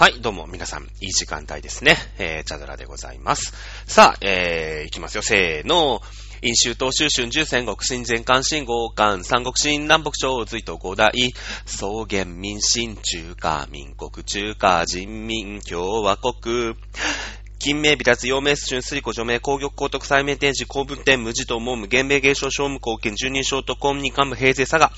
はい、どうも皆さん、いい時間帯ですね。えー、チャドラでございます。さあ、えー、いきますよ。せーの。飲酒東州春秋戦国新前関新豪関三国新南北朝隋と五大草原民進中華民国中華人民共和国金名、微脱、陽明、春、水庫、除名、工玉、高徳、再名、天使、公文天、無事と思う無、原名、芸商、商務、貢献、十人称と公認幹部、平成、佐賀、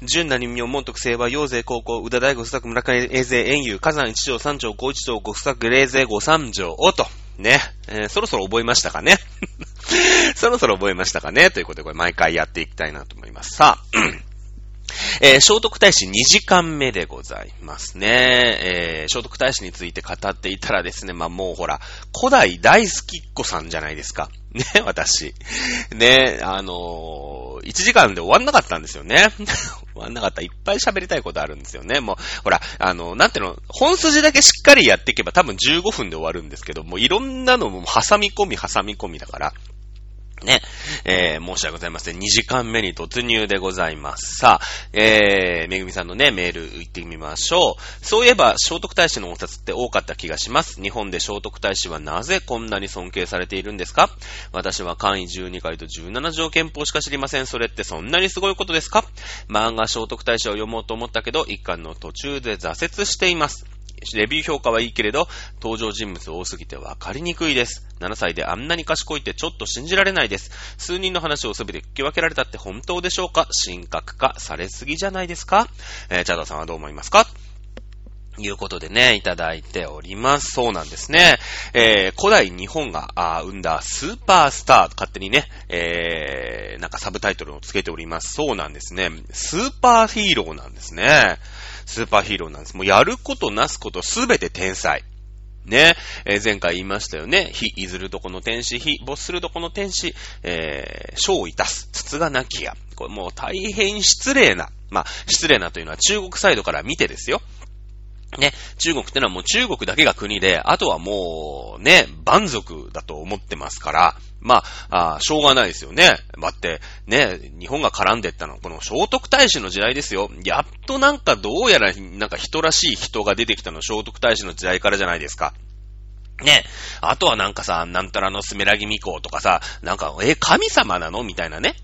純な人名、門徳、清和、陽勢、高校、宇田大吾、不作、村上、永世、遠遊、火山、一条、三条、五一条、五不作、霊勢、五三条、おと。ね、えー、そろそろ覚えましたかね。そろそろ覚えましたかね。ということで、これ毎回やっていきたいなと思います。さあ、えー、聖徳太子2時間目でございますね。えー、聖徳太子について語っていたらですね、まあ、もうほら、古代大好きっ子さんじゃないですか。ね、私。ね、あのー、1時間で終わんなかったんですよね。終わんなかった。いっぱい喋りたいことあるんですよね。もう、ほら、あの、なんていうの、本筋だけしっかりやっていけば多分15分で終わるんですけど、もういろんなのも挟み込み挟み込みだから、ね、えー、申し訳ございません。2時間目に突入でございます。さあ、えー、めぐみさんのね、メール行ってみましょう。そういえば、聖徳太子のお札って多かった気がします。日本で聖徳太子はなぜこんなに尊敬されているんですか？私は簡易12回と17条憲法しか知りません。それってそんなにすごいことですか？漫画聖徳太子を読もうと思ったけど、一巻の途中で挫折しています。レビュー評価はいいけれど、登場人物多すぎてわかりにくいです。7歳であんなに賢いってちょっと信じられないです。数人の話をすべて聞き分けられたって本当でしょうか？神格化されすぎじゃないですか？えー、チャダさんはどう思いますか？いうことでね、いただいております。そうなんですね。えー、古代日本が生んだスーパースター、勝手にね、えー、なんかサブタイトルをつけております。そうなんですね。スーパーヒーローなんですね。スーパーヒーローなんです。もうやることなすことすべて天才。ね、えー、前回言いましたよね。非いずるとこの天使、非没するとこの天使、えー、章をいたす、筒がなきや。これもう大変失礼な、まあ、失礼なというのは中国サイドから見てですよ。ね、中国ってのはもう中国だけが国で、あとはもうね、蛮族だと思ってますから、まあ、あしょうがないですよね。だって、ね、日本が絡んでったのは、この聖徳太子の時代ですよ。やっとなんかどうやら、なんか人らしい人が出てきたの聖徳太子の時代からじゃないですか。ね。あとはなんかさ、なんたらのスメラギミコとかさ、なんか、え、神様なの？みたいなね。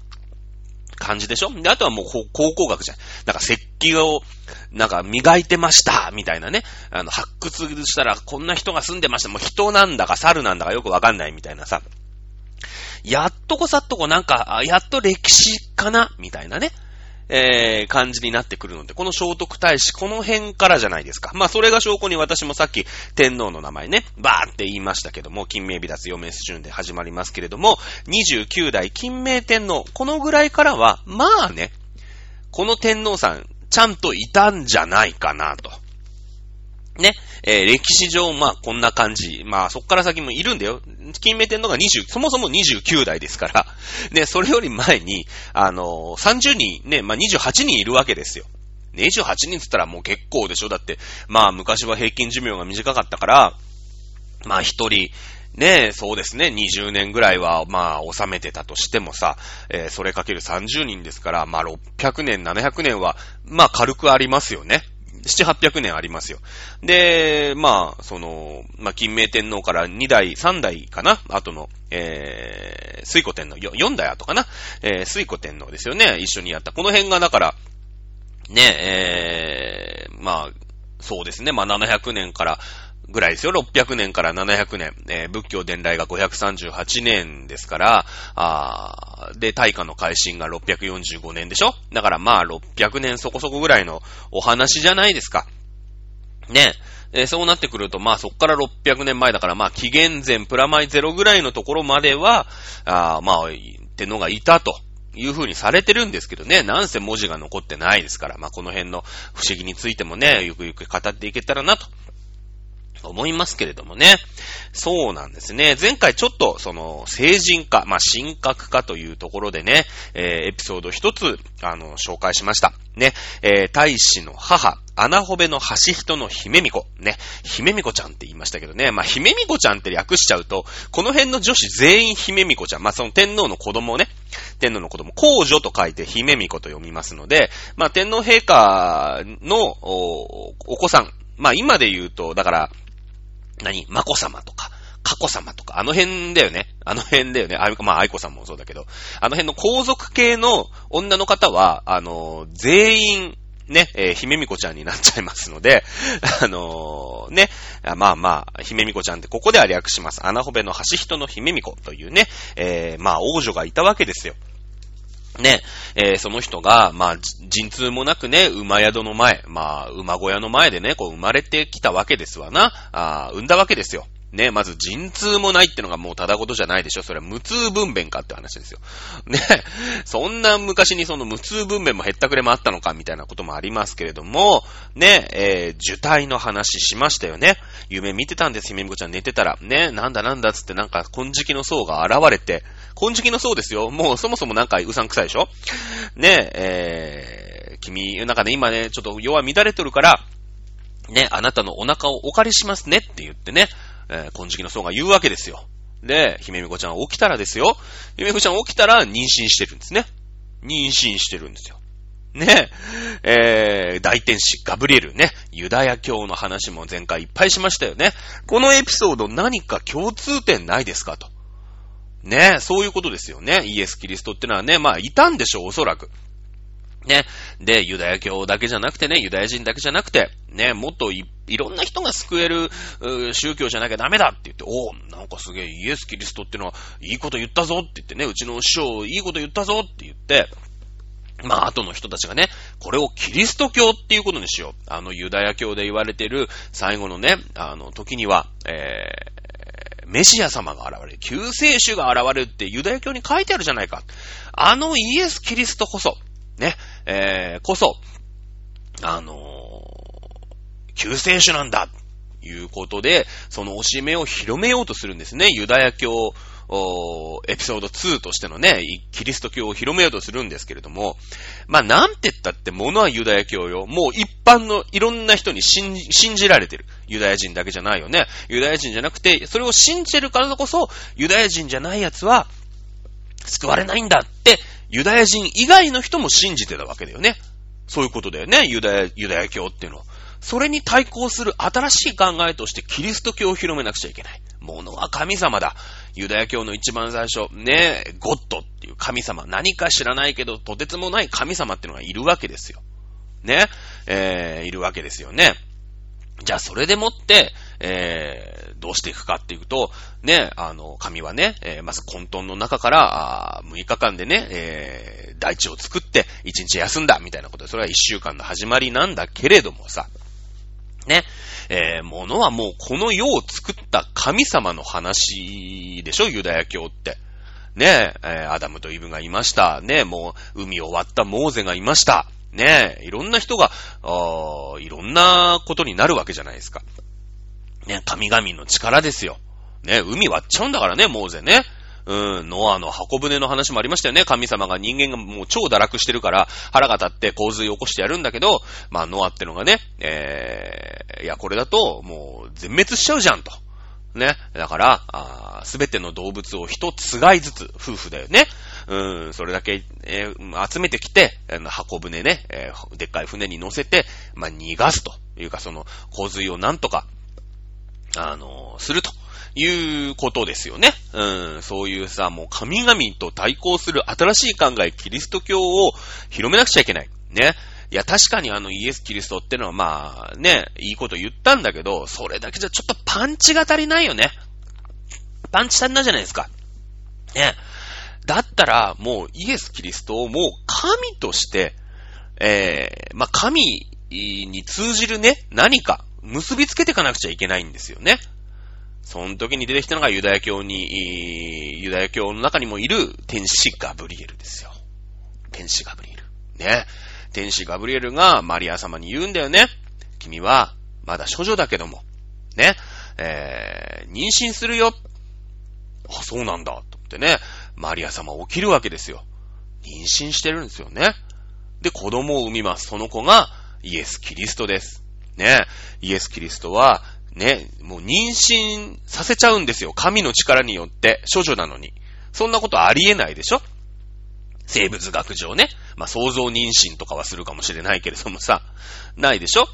感じでしょ？で、あとはもう考古学じゃん。なんか石器を、なんか磨いてました、みたいなね。あの、発掘したらこんな人が住んでました。もう人なんだか猿なんだかよくわかんないみたいなさ。やっとこさっとこなんか、やっと歴史かなみたいなね。えー、感じになってくるので、この聖徳太子、この辺からじゃないですか。まあ、それが証拠に私もさっき天皇の名前ね、バーって言いましたけども、金明美脱四名順で始まりますけれども、29代金明天皇、このぐらいからは、まあね、この天皇さん、ちゃんといたんじゃないかなと。ね、えー、歴史上、まあ、こんな感じ。まあ、そっから先もいるんだよ。金明天皇が20、そもそも29代ですから。ね、それより前に、あのー、30人、ね、まあ、28人いるわけですよ。28人つったらもう結構でしょだって、まあ、昔は平均寿命が短かったから、まあ、一人、ねそうですね、20年ぐらいは、まあ、収めてたとしてもさ、えー、それかける30人ですから、まあ、600年、700年は、まあ、軽くありますよね。七八百年ありますよ。で、まあ、その、まあ、金明天皇から二代、三代かな？後の、えー、水古天皇、四代後かな？えー、水古天皇ですよね。一緒にやった。この辺が、だから、ね、えー、まあ、そうですね。まあ、700年から、ぐらいですよ。600年から700年。えー、仏教伝来が538年ですから、あで、大化の改新が645年でしょ？だからまあ600年そこそこぐらいのお話じゃないですか。ね。えー、そうなってくると、まあそっから600年前だから、まあ紀元前プラマイゼロぐらいのところまでは、あまあ、天皇がいたと。いう風にされてるんですけどね、なんせ文字が残ってないですから、まあ、この辺の不思議についてもね、ゆくゆく語っていけたらなと思いますけれどもね。そうなんですね。前回ちょっと、その、成人化、まあ、神格化というところでね、えー、エピソード一つ、あの、紹介しました。ね、えー、大使の母、穴穂部の橋人の姫巫女。ね、姫巫女ちゃんって言いましたけどね。まあ、姫巫女ちゃんって略しちゃうと、この辺の女子全員姫巫女ちゃん。まあ、その天皇の子供ね。天皇の子供、皇女と書いて姫巫女と読みますので、まあ、天皇陛下のお子さんまあ今で言うと、だから、何？マコ様とか、カコ様とか、あの辺だよね。あの辺だよね。あ、まあ、愛子さんもそうだけど、あの辺の皇族系の女の方は、あの、全員、ね、えー、姫みこちゃんになっちゃいますので、あのー、ね、まあまあ、姫みこちゃんってここでは略します。穴ほべの橋人の姫みこというね、えー、まあ王女がいたわけですよ。ね、えー、その人が、まあ、陣痛もなくね、馬宿の前、まあ、馬小屋の前でね、こう生まれてきたわけですわな。あ産んだわけですよ。ね、まず陣痛もないってのがもうただことじゃないでしょ。それは無痛分娩かって話ですよ。ね、そんな昔にその無痛分娩も減ったくれもあったのかみたいなこともありますけれども、ね、えー、受胎の話しましたよね。夢見てたんです、姫みこちゃん寝てたら。ね、なんだなんだつってなんか金色の層が現れて、金色の層ですよ。もうそもそもなんかうさんくさいでしょね、えー、君、なんかね、今ね、ちょっと弱乱れてるから、ね、あなたのお腹をお借りしますねって言ってね、えー、金色の層が言うわけですよ。で、姫みこちゃん起きたらですよ。姫みこちゃん起きたら妊娠してるんですね。妊娠してるんですよ。ねえ、ー、大天使ガブリエルね、ユダヤ教の話も前回いっぱいしましたよね。このエピソード何か共通点ないですかと。ねえそういうことですよね。イエス・キリストってのはね、まあ、いたんでしょう、おそらく。ね。で、ユダヤ教だけじゃなくてね、ユダヤ人だけじゃなくて、ね、もっとい、いろんな人が救える、宗教じゃなきゃダメだって言って、おお、なんかすげえイエス・キリストってのは、いいこと言ったぞって言ってね、うちの師匠、いいこと言ったぞって言って、まあ、後の人たちがね、これをキリスト教っていうことにしよう。あの、ユダヤ教で言われてる最後のね、あの、時には、えー、メシア様が現れる、救世主が現れるってユダヤ教に書いてあるじゃないか。あのイエス・キリストこそ、ね、えー、こそ、あのー、救世主なんだ、ということで、その教えを広めようとするんですね。ユダヤ教、エピソード2としてのね、キリスト教を広めようとするんですけれども、まあ、なんて言ったって物はユダヤ教よ。もう一般のいろんな人に信じられてる。ユダヤ人だけじゃないよね。ユダヤ人じゃなくて、それを信じてるからこそ、ユダヤ人じゃない奴は、救われないんだってユダヤ人以外の人も信じてたわけだよね。そういうことだよね。ユダヤ、ユダヤ教っていうのは。それに対抗する新しい考えとしてキリスト教を広めなくちゃいけない。物は神様だ。ユダヤ教の一番最初、ねえ、ゴッドっていう神様。何か知らないけど、とてつもない神様っていうのがいるわけですよ。ね、えー、いるわけですよね。じゃあそれでもって、えー、どうしていくかっていうと、ね、あの、神はね、えー、まず混沌の中から、あ6日間でね、えー、大地を作って1日休んだみたいなことで、それは1週間の始まりなんだけれどもさ、ね、えー、ものはもうこの世を作った神様の話でしょ、ユダヤ教って。ねえ、アダムとイブがいました。ねもう海を割ったモーゼがいました。ね、いろんな人が、あいろんなことになるわけじゃないですか。ね、神々の力ですよ。ね、海割っちゃうんだからね、モーゼね。うん、ノアの箱舟の話もありましたよね。神様が人間がもう超堕落してるから腹が立って洪水を起こしてやるんだけど、まあノアってのがね、えー、いやこれだともう全滅しちゃうじゃんと。ね。だから、すべての動物を一つがいずつ、夫婦だよね。うん、それだけ、えー、集めてきて、箱舟ね、えー、でっかい船に乗せて、まあ、逃がすというか、その、洪水をなんとか、あの、すると。いうことですよね。うん、そういうさ、もう神々と対抗する新しい考え、キリスト教を広めなくちゃいけない。ね。いや、確かにあのイエス・キリストってのはまあね、いいこと言ったんだけど、それだけじゃちょっとパンチが足りないよね。パンチ足りないじゃないですか。ね。だったら、もうイエス・キリストをもう神として、えー、まあ神に通じるね、何か結びつけていかなくちゃいけないんですよね。その時に出てきたのがユダヤ教に、ユダヤ教の中にもいる天使ガブリエルですよ。天使ガブリエル。ね。天使ガブリエルがマリア様に言うんだよね。君は、まだ処女だけども、ね、えー、妊娠するよ。あ、そうなんだ、と思ってね、マリア様起きるわけですよ。妊娠してるんですよね。で、子供を産みます。その子がイエス・キリストです。ね、イエス・キリストは、ね、もう妊娠させちゃうんですよ。神の力によって、処女なのに。そんなことありえないでしょ？生物学上ね。まあ、想像妊娠とかはするかもしれないけれどもさ、ないでしょ？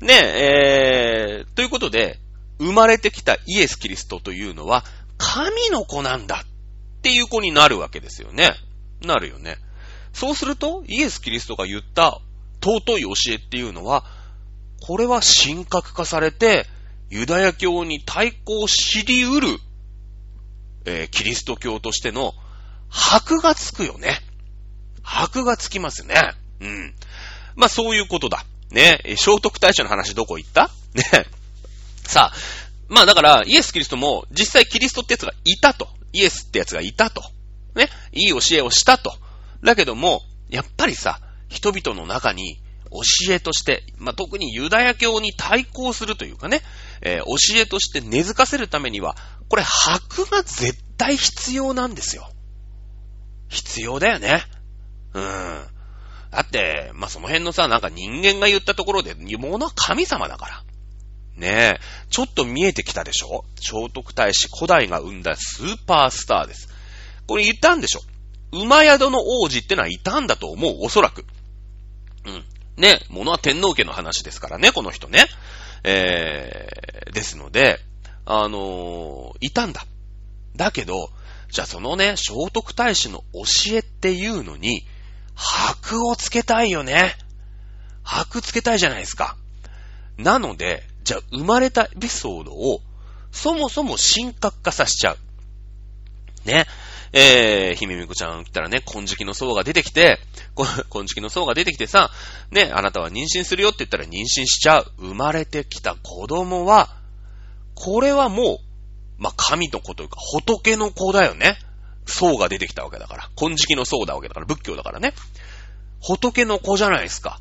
ねえ、ー、ということで、生まれてきたイエス・キリストというのは、神の子なんだっていう子になるわけですよね。なるよね。そうすると、イエス・キリストが言った尊い教えっていうのは、これは神格化されて、ユダヤ教に対抗しり得る、えー、キリスト教としての箔がつくよね。箔がつきますね。うん。まあそういうことだ。ね。聖徳太子の話どこ行った？ね。さあ、まあだから、イエス・キリストも実際キリストってやつがいたと。イエスってやつがいたと。ね。いい教えをしたと。だけども、やっぱりさ、人々の中に教えとして、まあ、特にユダヤ教に対抗するというかね、えー、教えとして根付かせるためには、これ白が絶対必要なんですよ。必要だよね。うん。だって、まあ、その辺のさ、なんか人間が言ったところで、ものは神様だから。ねえ、ちょっと見えてきたでしょ？聖徳太子古代が生んだスーパースターです。これ言ったんでしょ？馬宿の王子ってのはいたんだと思う、おそらく。うん。ね、ものは天皇家の話ですからね、この人ね。えー、ですので、あのー、いたんだ。だけど、じゃあそのね、聖徳太子の教えっていうのに、箔をつけたいよね。箔つけたいじゃないですか。なので、じゃあ生まれたエピソードを、そもそも神格化させちゃう。ね。えー、姫みこちゃん来たらね、金色の層が出てきて、金色の層が出てきてさ、ね、あなたは妊娠するよって言ったら妊娠しちゃう。生まれてきた子供は、これはもう、まあ、神の子というか、仏の子だよね。層が出てきたわけだから。金色の層だわけだから、仏教だからね。仏の子じゃないですか。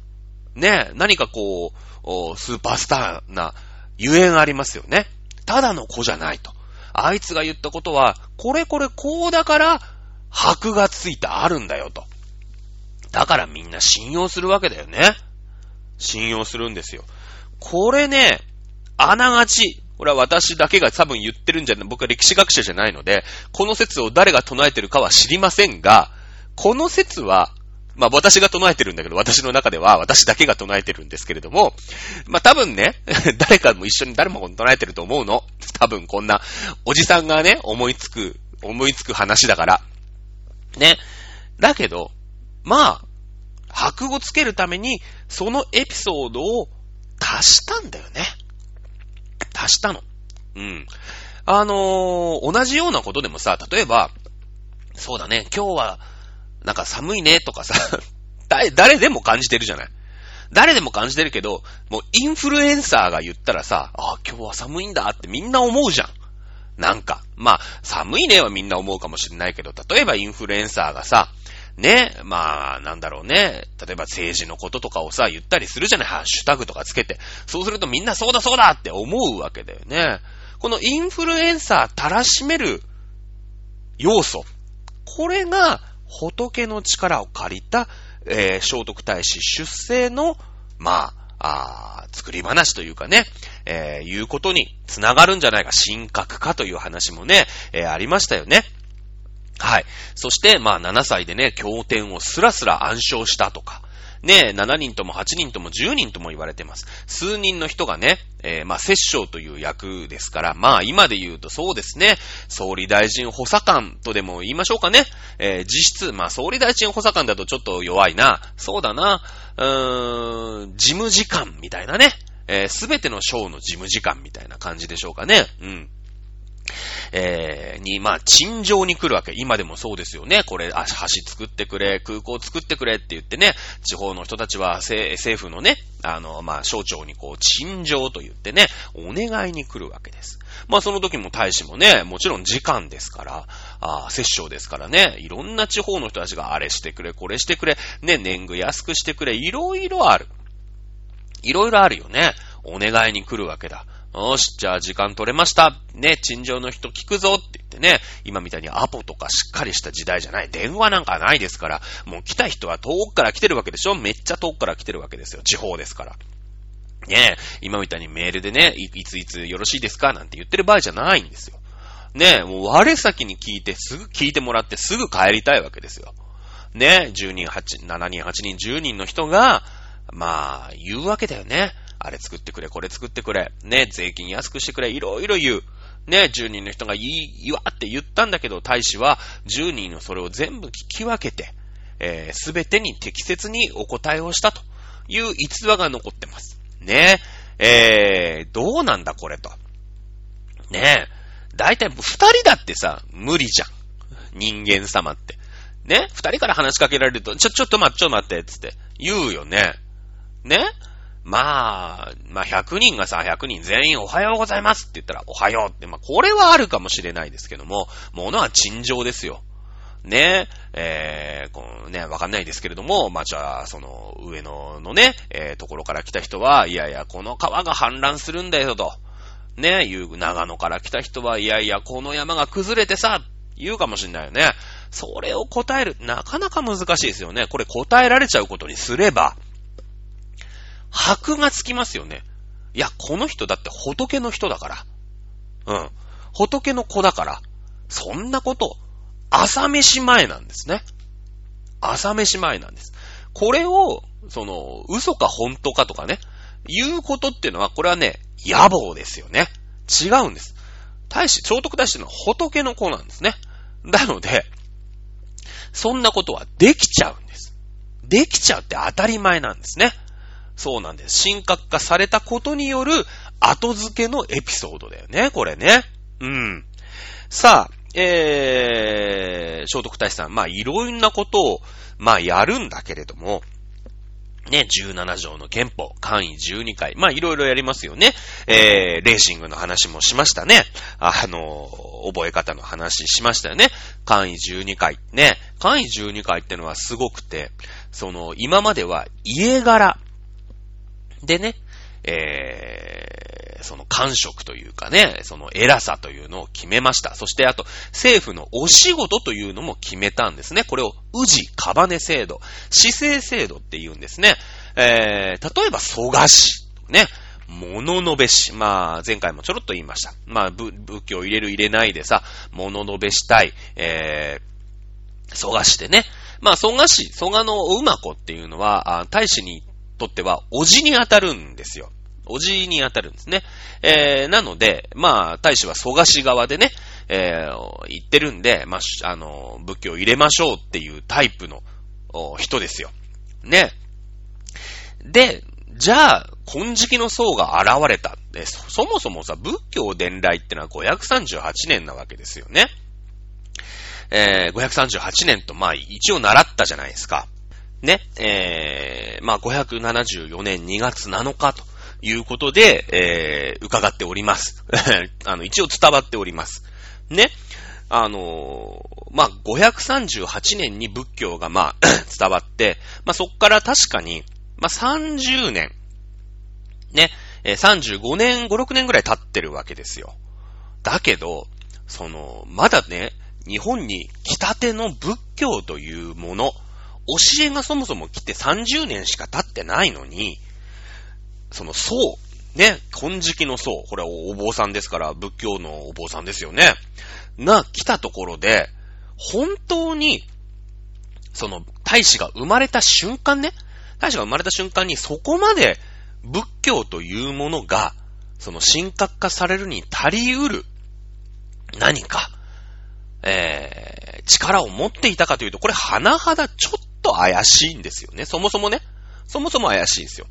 ね何かこう、スーパースターなゆえんありますよね。ただの子じゃないと。あいつが言ったことは、これこれこうだから、箔がついてあるんだよと。だからみんな信用するわけだよね。信用するんですよ。これね、あながち、これは私だけが多分言ってるんじゃない、僕は歴史学者じゃないので、この説を誰が唱えてるかは知りませんが、この説は、まあ私が唱えてるんだけど、私の中では私だけが唱えてるんですけれども、まあ多分ね、誰かも一緒に誰も唱えてると思うの。多分こんな、おじさんがね、思いつく、思いつく話だから。ね。だけど、まあ、白語つけるために、そのエピソードを足したんだよね。足したの。うん。あのー、同じようなことでもさ、例えば、そうだね、今日は、なんか寒いねとかさ、誰、誰でも感じてるじゃない。誰でも感じてるけど、もうインフルエンサーが言ったらさ、あ、今日は寒いんだってみんな思うじゃん。なんか。まあ、寒いねはみんな思うかもしれないけど、例えばインフルエンサーがさ、ね、まあ、なんだろうね。例えば政治のこととかをさ、言ったりするじゃないハッシュタグとかつけて。そうするとみんなそうだそうだって思うわけだよね。このインフルエンサーたらしめる要素。これが仏の力を借りた、えー、聖徳太子出世の、まあ、あ作り話というかね、えー、いうことにつながるんじゃないか、神格化という話もね、えー、ありましたよね。はい。そして、まあ、7歳でね、経典をスラスラ暗唱したとか、ね、7人とも8人とも10人とも言われてます。数人の人がね、えー、まあ、摂政という役ですから、まあ、今で言うとそうですね、総理大臣補佐官とでも言いましょうかね。えー、実質、まあ、総理大臣補佐官だとちょっと弱いな。そうだな。うーん、事務次官みたいなね。えす、べての省の事務次官みたいな感じでしょうかね。うん。えー、に、まあ、陳情に来るわけ。今でもそうですよね。これ、橋作ってくれ、空港作ってくれって言ってね、地方の人たちは政府のね、あの、まあ、省庁にこう、陳情と言ってね、お願いに来るわけです。まあ、その時も大使もね、もちろん時間ですから、あ摂政ですからね、いろんな地方の人たちがあれしてくれ、これしてくれ、ね、年貢安くしてくれ、いろいろある。いろいろあるよね。お願いに来るわけだ。よし、じゃあ時間取れました。ね、陳情の人聞くぞって言ってね、今みたいにアポとかしっかりした時代じゃない。電話なんかないですから、もう来た人は遠くから来てるわけでしょめっちゃ遠くから来てるわけですよ。地方ですから。ねえ今みたいにメールでね、いついつよろしいですか？なんて言ってる場合じゃないんですよ。ねえもう我先に聞いて、すぐ聞いてもらってすぐ帰りたいわけですよ。ね、10人、8、7人、8人、10人の人が、まあ、言うわけだよね。あれ作ってくれ、これ作ってくれ、ね、税金安くしてくれ、いろいろ言う。ね、10人の人がいい、いわって言ったんだけど、大使は10人のそれを全部聞き分けて、えす、べてに適切にお答えをしたという逸話が残ってます。ね、えー、どうなんだこれと。ねだいたい二人だってさ、無理じゃん。人間様って。ね二人から話しかけられると、ちょ、ちょっと待って、ちょっと待って、つって言うよね。ねまあ、まあ、100人がさ、100人全員おはようございますって言ったら、おはようって、まあ、これはあるかもしれないですけども、ものは陳情ですよ。ね、えー、このね、わかんないですけれども、まあ、じゃあ、その、上野のね、えー、ところから来た人は、いやいや、この川が氾濫するんだよと。ね、言う、長野から来た人は、いやいや、この山が崩れてさ、言うかもしんないよね。それを答える、なかなか難しいですよね。これ答えられちゃうことにすれば、箔がつきますよね。いや、この人だって仏の人だから。うん。仏の子だから。そんなこと、朝飯前なんですね。朝飯前なんです。これを、その、嘘か本当かとかね、言うことっていうのは、これはね、野望ですよね。違うんです。大使、聖徳太子の仏の子なんですね。なので、そんなことはできちゃうんです。できちゃうって当たり前なんですね。そうなんです。神格化されたことによる後付けのエピソードだよね、これね。うん。さあ、えー、聖徳太子さん、まあ、いろんなことを、まあ、やるんだけれども、ね、17条の憲法、簡位12回。まあ、いろいろやりますよね。えー、レーシングの話もしましたね。あの覚え方の話しましたよね。簡位12回。ね。簡位12回ってのはすごくて、その、今までは家柄、でね、えー、その感触というかね、その偉さというのを決めました。そしてあと、政府のお仕事というのも決めたんですね。これを、宇治カバネ制度、市政制度って言うんですね。えー、例えば、蘇我氏、ね、物のべし。まあ、前回もちょろっと言いました。まあ、仏教入れる入れないでさ、物のべしたい、えー、蘇我氏でね。まあ、蘇我氏、蘇我のお馬子っていうのは、大使に行っとっては、おじに当たるんですよ。おじに当たるんですね。えー、なので、まあ、大使は蘇我氏側でね、えー、言ってるんで、まあ、あの、仏教を入れましょうっていうタイプの人ですよ。ね。で、じゃあ、金色の層が現れた。そそもそもさ、仏教伝来ってのは538年なわけですよね。えー、538年と、まあ、一応習ったじゃないですか。ね、えー、まあ、574年2月7日ということで、えー、伺っております。あの、一応伝わっております。ね。あのー、まあ、538年に仏教が、まあ、伝わって、まあ、そっから確かに、まあ、30年、ね、えー、35年、5、6年ぐらい経ってるわけですよ。だけど、その、まだね、日本に来たての仏教というもの、教えがそもそも来て30年しか経ってないのに、その僧、ね、金色の僧、これはお坊さんですから、仏教のお坊さんですよね。が来たところで、本当に、その、大使が生まれた瞬間ね、大使が生まれた瞬間にそこまで仏教というものが、その神格化されるに足りうる何か、えー、力を持っていたかというと、これ、甚だちょっとと怪しいんですよね。そもそもね。そもそも怪しいんですよ。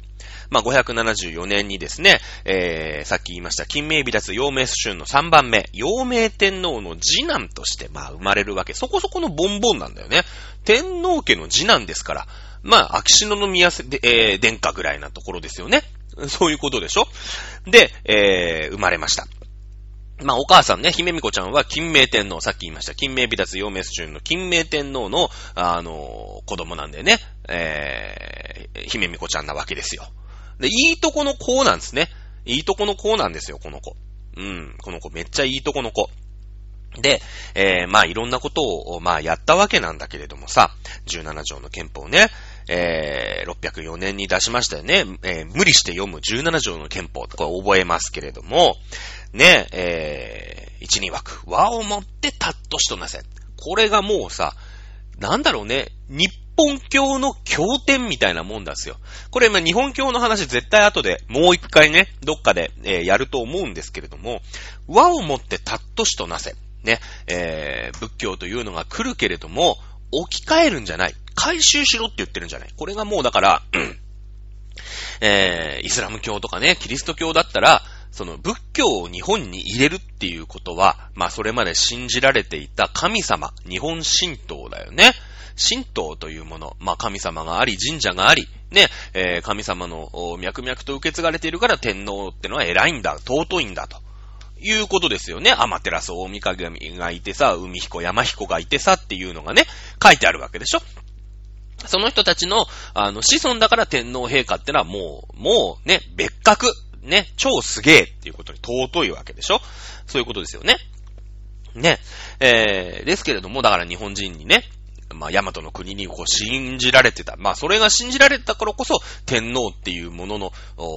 まあ、574年にですね、えー、さっき言いました、金明美脱陽明春の3番目、陽明天皇の次男として、まあ、生まれるわけ。そこそこのボンボンなんだよね。天皇家の次男ですから、まあ、秋篠宮で、えー、殿下ぐらいなところですよね。そういうことでしょで、えー、生まれました。まあ、お母さんね、姫美子ちゃんは金明天皇、さっき言いました、金明美脱陽明春の金明天皇の、あの、子供なんでね、えー、姫美子ちゃんなわけですよ。で、いいとこの子なんですね。いいとこの子なんですよ、この子。うん、この子めっちゃいいとこの子。で、えー、まあいろんなことを、まあやったわけなんだけれどもさ、17条の憲法ね、えー、604年に出しましたよね。えー、無理して読む17条の憲法これ覚えますけれども、ね、えー、1、2枠。和をもってたっとしとなせ。これがもうさ、なんだろうね、日本教の経典みたいなもんですよ。これ、ま、日本教の話絶対後でもう一回ね、どっかで、えー、やると思うんですけれども、和をもってたっとしとなせ。ね、えー、仏教というのが来るけれども、置き換えるんじゃない。回収しろって言ってるんじゃない？これがもうだから、えー、イスラム教とかね、キリスト教だったら、その仏教を日本に入れるっていうことは、まあそれまで信じられていた神様、日本神道だよね。神道というもの、まあ神様があり、神社があり、ね、えー、神様の脈々と受け継がれているから天皇ってのは偉いんだ、尊いんだと。いうことですよね。アマテラス大神がいてさ、海彦山彦がいてさっていうのがね、書いてあるわけでしょ。その人たちの、あの、子孫だから天皇陛下ってのはもう、もうね、別格、ね、超すげえっていうことに尊いわけでしょ？そういうことですよね。ね。えー、ですけれども、だから日本人にね、まあ、大和の国にこう信じられてた。まあ、それが信じられたからこそ、天皇っていうものの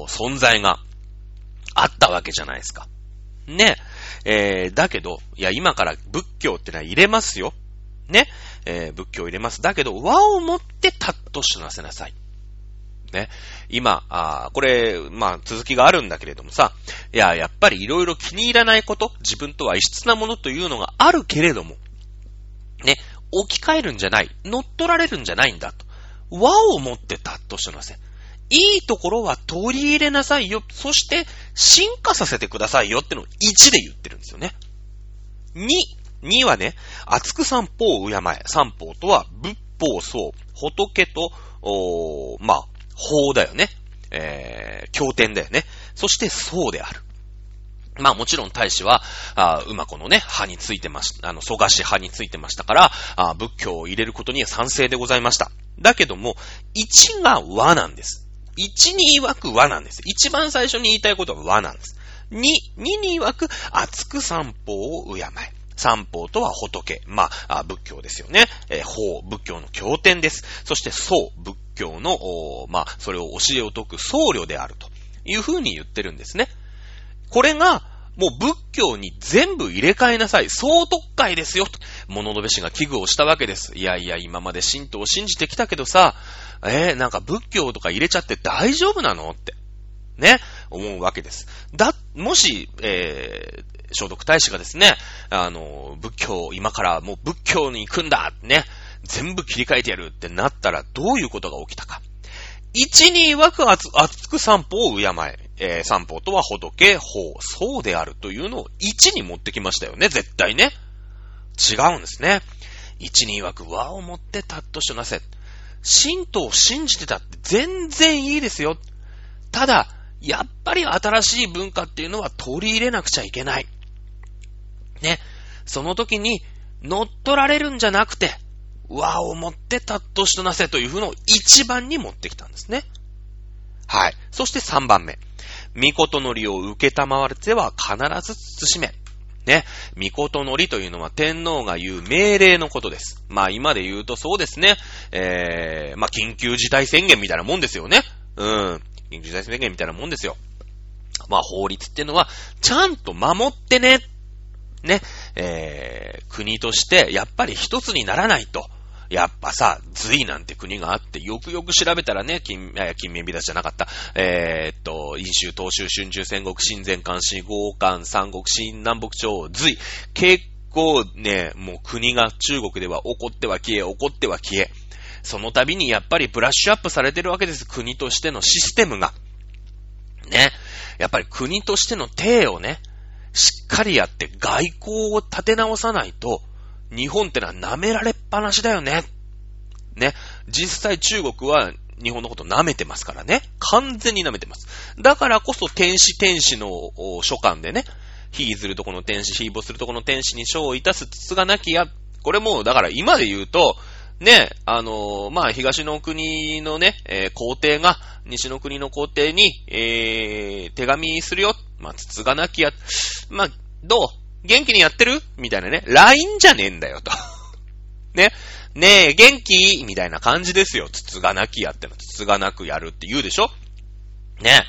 存在があったわけじゃないですか。ね。えー、だけど、いや、今から仏教ってのは入れますよ。ね。えー、仏教を入れます。だけど、和をもってたっとしなせなさい。ね。今、あこれ、まあ、続きがあるんだけれどもさ、いや、やっぱりいろいろ気に入らないこと、自分とは異質なものというのがあるけれども、ね、置き換えるんじゃない、乗っ取られるんじゃないんだと。和をもってたっとしなせ。いいところは取り入れなさいよ。そして、進化させてくださいよってのを1で言ってるんですよね。2、2はね、厚く三方を敬え。三方とは、仏法僧、仏と、おまあ、法だよね。えー、経典だよね。そして僧である。まあもちろん大使は、あ馬子のね、歯についてまし、あの、蘇我氏歯についてましたから、あ仏教を入れることには賛成でございました。だけども、1が和なんです。1に曰く和なんです。一番最初に言いたいことは和なんです。2、2に曰く、厚く三方を敬え。三法とは仏。まあ、仏教ですよね。えー、法、仏教の経典です。そして僧、仏教の、まあ、それを教えを説く僧侶であるというふうに言ってるんですね。これが、もう仏教に全部入れ替えなさい。総特会ですよ。と物のべしが危惧をしたわけです。いやいや、今まで神道を信じてきたけどさ、えー、なんか仏教とか入れちゃって大丈夫なのって。ね、思うわけです。だ、もし、えー、聖徳太子がですね、あの、仏教、今からもう仏教に行くんだね、全部切り替えてやるってなったらどういうことが起きたか。一に曰く熱く三法を敬え。えー、三法とは仏、法、そうであるというのを一に持ってきましたよね、絶対ね。違うんですね。一に曰く和をもってたっとしとなせ。神道を信じてたって全然いいですよ。ただ、やっぱり新しい文化っていうのは取り入れなくちゃいけない。ね。その時に乗っ取られるんじゃなくて、和をもってたっとしとなせという風のを一番に持ってきたんですね。はい。そして三番目。御事のりを受けたまわれては必ず慎め。ね。御事のりというのは天皇が言う命令のことです。まあ今で言うとそうですね。えー、まあ緊急事態宣言みたいなもんですよね。うん。緊急事態宣言みたいなもんですよ。まあ法律っていうのは、ちゃんと守ってねね、えー、国としてやっぱり一つにならないと。やっぱさ、隋なんて国があって、よくよく調べたらね、金、いや、金面美出しじゃなかった。えー、っと、飲州、東州、春秋、戦国、新前関西、豪漢、三国、新南北朝、隋。結構ね、もう国が中国では起こっては消え、起こっては消え。その度にやっぱりブラッシュアップされてるわけです。国としてのシステムが。ね。やっぱり国としての体をね、しっかりやって外交を立て直さないと、日本ってのは舐められっぱなしだよね。ね。実際中国は日本のこと舐めてますからね。完全に舐めてます。だからこそ天使天使の書簡でね、非ずるとこの天使、非母するとこの天使に書をいたす筒がなきや、これもう、だから今で言うと、ね、あのー、まあ、東の国のね、えー、皇帝が、西の国の皇帝に、えー、手紙するよ。まあ、筒がなきや、まあ、どう？元気にやってる？みたいなね。LINE じゃねえんだよ、と。ね。ねえ、元気？みたいな感じですよ。筒がなきやっての。筒がなくやるって言うでしょ？ね。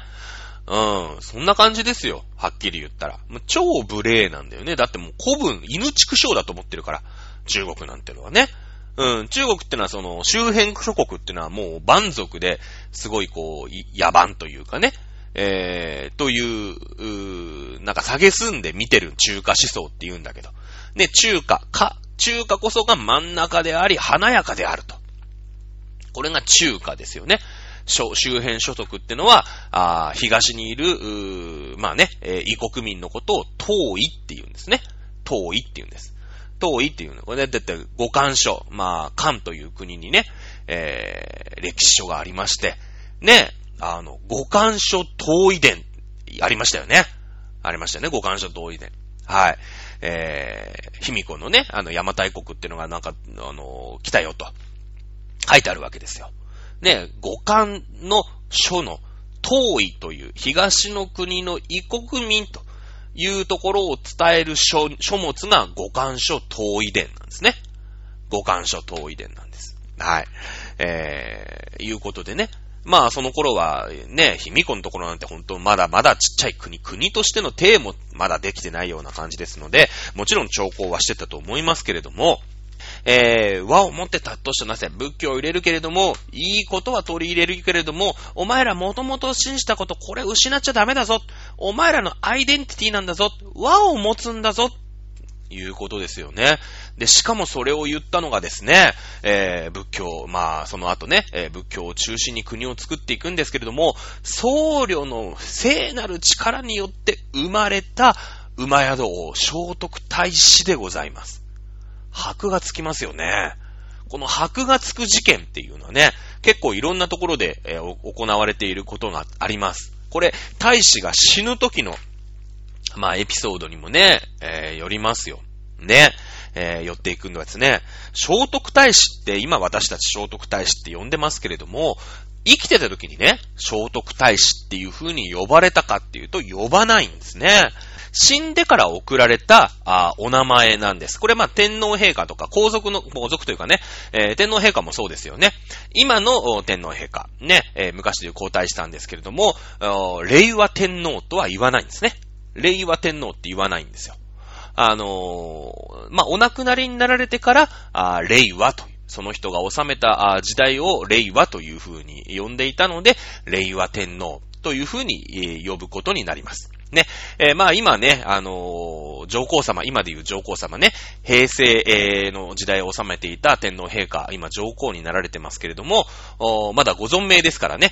うん。そんな感じですよ。はっきり言ったら。もう超無礼なんだよね。だってもう古文、犬畜生だと思ってるから。中国なんてのはね。うん、中国ってのはその周辺諸国ってのはもう蛮族ですごいこう、野蛮というかね、えー、という、うなんか下げすんで見てる中華思想って言うんだけど。ね、中華、か、中華こそが真ん中であり、華やかであると。これが中華ですよね。周辺所得ってのは、あ東にいる、まあね、えー、異国民のことを遠いって言うんですね。遠いって言うんです。遠いっていうの。これ、だって五漢書、まあ、漢という国にね、えー、歴史書がありまして、ね、あの、五漢書遠い伝、ありましたよね。ありましたよね、五漢書遠い伝。はい。えー、卑弥呼のね、あの、邪馬台国っていうのがなんか、あの、来たよと、書いてあるわけですよ。ね、五漢の書の遠いという、東の国の異国民というところを伝える書書物が五感書統遺伝なんですね。五感書統遺伝なんです。はい。えー、いうことでね。まあ、その頃は、ね、卑弥呼のところなんて本当まだまだちっちゃい国、国としての体もまだできてないような感じですので、もちろん兆候はしてたと思いますけれども、えー、和をもってたっとしたなせ、仏教を入れるけれども、いいことは取り入れるけれども、お前らもともと信じたこと、これ失っちゃダメだぞ。お前らのアイデンティティなんだぞ。和を持つんだぞ。いうことですよね。で、しかもそれを言ったのがですね、えー、仏教、まあ、その後ね、えー、仏教を中心に国を作っていくんですけれども、僧侶の聖なる力によって生まれた馬宿王聖徳太子でございます。箔がつきますよね。この箔がつく事件っていうのはね、結構いろんなところで、えー、行われていることがあります。これ、大使が死ぬ時の、まあ、エピソードにもね、えー、よりますよ。ね。えー、寄っていくんですね。聖徳太子って、今私たち聖徳太子って呼んでますけれども、生きてた時にね、聖徳太子っていう風に呼ばれたかっていうと、呼ばないんですね。死んでから送られた、あお名前なんです。これまあ天皇陛下とか皇族の、皇族というかね、えー、天皇陛下もそうですよね。今の天皇陛下、ね、えー、昔で交代したんですけれども、令和天皇とは言わないんですね。令和天皇って言わないんですよ。あのー、まあ、お亡くなりになられてから、あ令和と。その人が治めた時代を令和という風に呼んでいたので、令和天皇という風に呼ぶことになります。ね。えー、まあ今ね、あのー、上皇様、今で言う上皇様ね、平成、の時代を治めていた天皇陛下、今上皇になられてますけれども、まだご存命ですからね。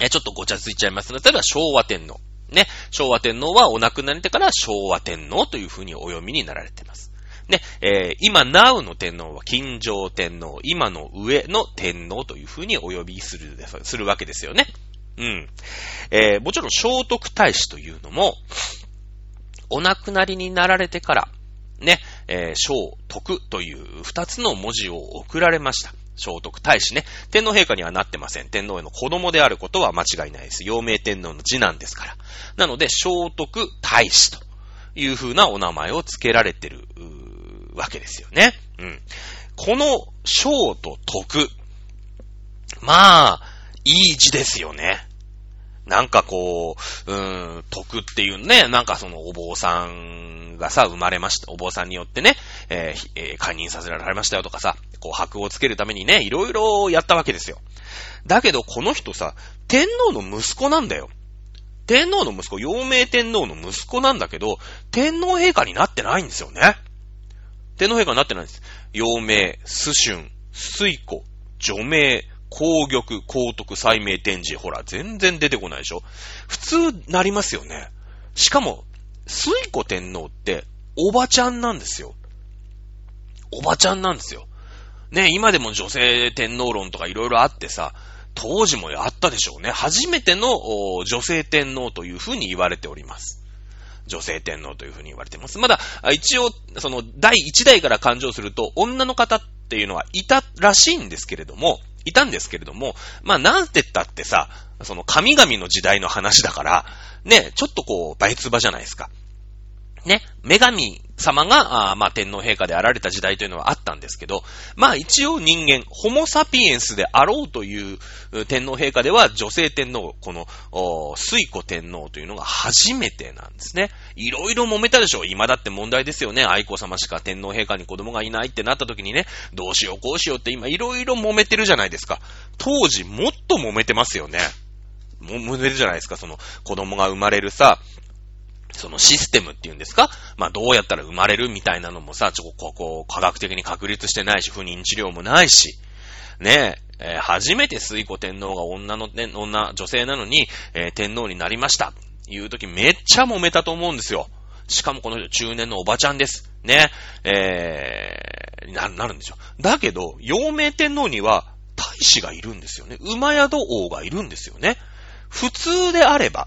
えちょっとごちゃついちゃいますので、例えば昭和天皇。ね。昭和天皇はお亡くなりてから昭和天皇という風にお読みになられています。ね、えー、今、ナウの天皇は金城天皇、今の上の天皇という風にお呼びする、するわけですよね。うん。えー、もちろん聖徳太子というのも、お亡くなりになられてから、ね、えー、聖徳という二つの文字を送られました。聖徳太子ね。天皇陛下にはなってません。天皇への子供であることは間違いないです。陽明天皇の次男ですから。なので、聖徳太子という風なお名前を付けられてる、わけですよね。うん。この聖と徳。まあ、いい字ですよね。なんかこう、うーん、徳っていうね、なんかそのお坊さんがさ、生まれました。お坊さんによってね、えーえー、解任させられましたよとかさ、こう箔をつけるためにね、いろいろやったわけですよ。だけどこの人さ、天皇の息子なんだよ。天皇の息子、陽明天皇の息子なんだけど、天皇陛下になってないんですよね。天皇陛下になってないんです。陽明、主春、水庫、除名、皇玉、皇徳、祭明天示。ほら、全然出てこないでしょ普通なりますよね。しかも、水古天皇って、おばちゃんなんですよ。おばちゃんなんですよ。ね、今でも女性天皇論とかいろいろあってさ、当時もやったでしょうね。初めての女性天皇というふうに言われております。女性天皇というふうに言われています。まだ、一応、その、第一代から誕生すると、女の方っていうのはいたらしいんですけれども、いたんですけれども、まあ、なんて言ったってさ、その神々の時代の話だから、ね、ちょっとこう、倍つばじゃないですか。ね、女神様が、あまあ、天皇陛下であられた時代というのはあったんですけど、まあ一応人間、ホモサピエンスであろうという天皇陛下では女性天皇、この、水古天皇というのが初めてなんですね。いろいろ揉めたでしょ今だって問題ですよね。愛子様しか天皇陛下に子供がいないってなった時にね、どうしようこうしようって今いろいろ揉めてるじゃないですか。当時もっと揉めてますよね。揉めるじゃないですか。その子供が生まれるさ、そのシステムっていうんですか？まあ、どうやったら生まれるみたいなのもさ、ちょ、ここ、科学的に確立してないし、不妊治療もないし、ねえ、えー、初めて水古天皇が女の、ね、女、女性なのに、えー、天皇になりました。いう時めっちゃ揉めたと思うんですよ。しかもこの人中年のおばちゃんです。ね。えー、な、なるんですよ。だけど、陽明天皇には大使がいるんですよね。馬宿王がいるんですよね。普通であれば、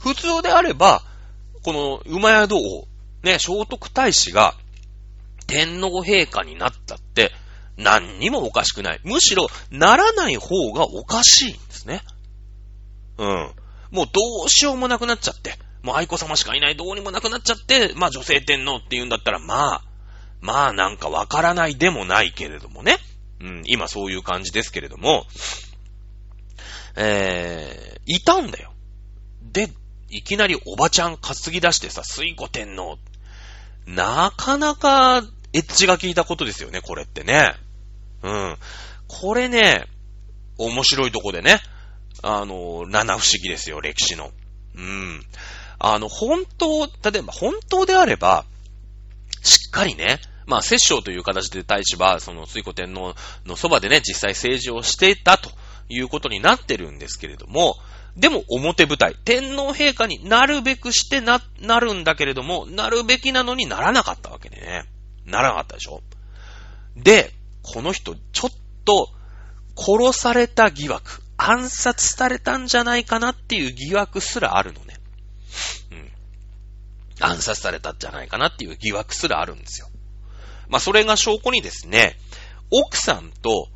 普通であれば、この馬宿王、ね、聖徳太子が天皇陛下になったって、何にもおかしくない。むしろ、ならない方がおかしいんですね。うん。もうどうしようもなくなっちゃって、もう愛子様しかいないどうにもなくなっちゃって、まあ女性天皇って言うんだったら、まあ、まあなんかわからないでもないけれどもね。うん、今そういう感じですけれども、えー、いたんだよ。で、いきなりおばちゃん担ぎ出してさ、水古天皇。なかなか、エッジが効いたことですよね、これってね。うん。これね、面白いとこでね、あの、七不思議ですよ、歴史の。うん。あの、本当、例えば本当であれば、しっかりね、まあ、摂政という形で大使は、その、水古天皇のそばでね、実際政治をしていたということになってるんですけれども、でも表舞台、天皇陛下になるべくしてな、なるんだけれども、なるべきなのにならなかったわけね。ならなかったでしょで、この人、ちょっと、殺された疑惑、暗殺されたんじゃないかなっていう疑惑すらあるのね。うん。暗殺されたんじゃないかなっていう疑惑すらあるんですよ。まあ、それが証拠にですね、奥さんと、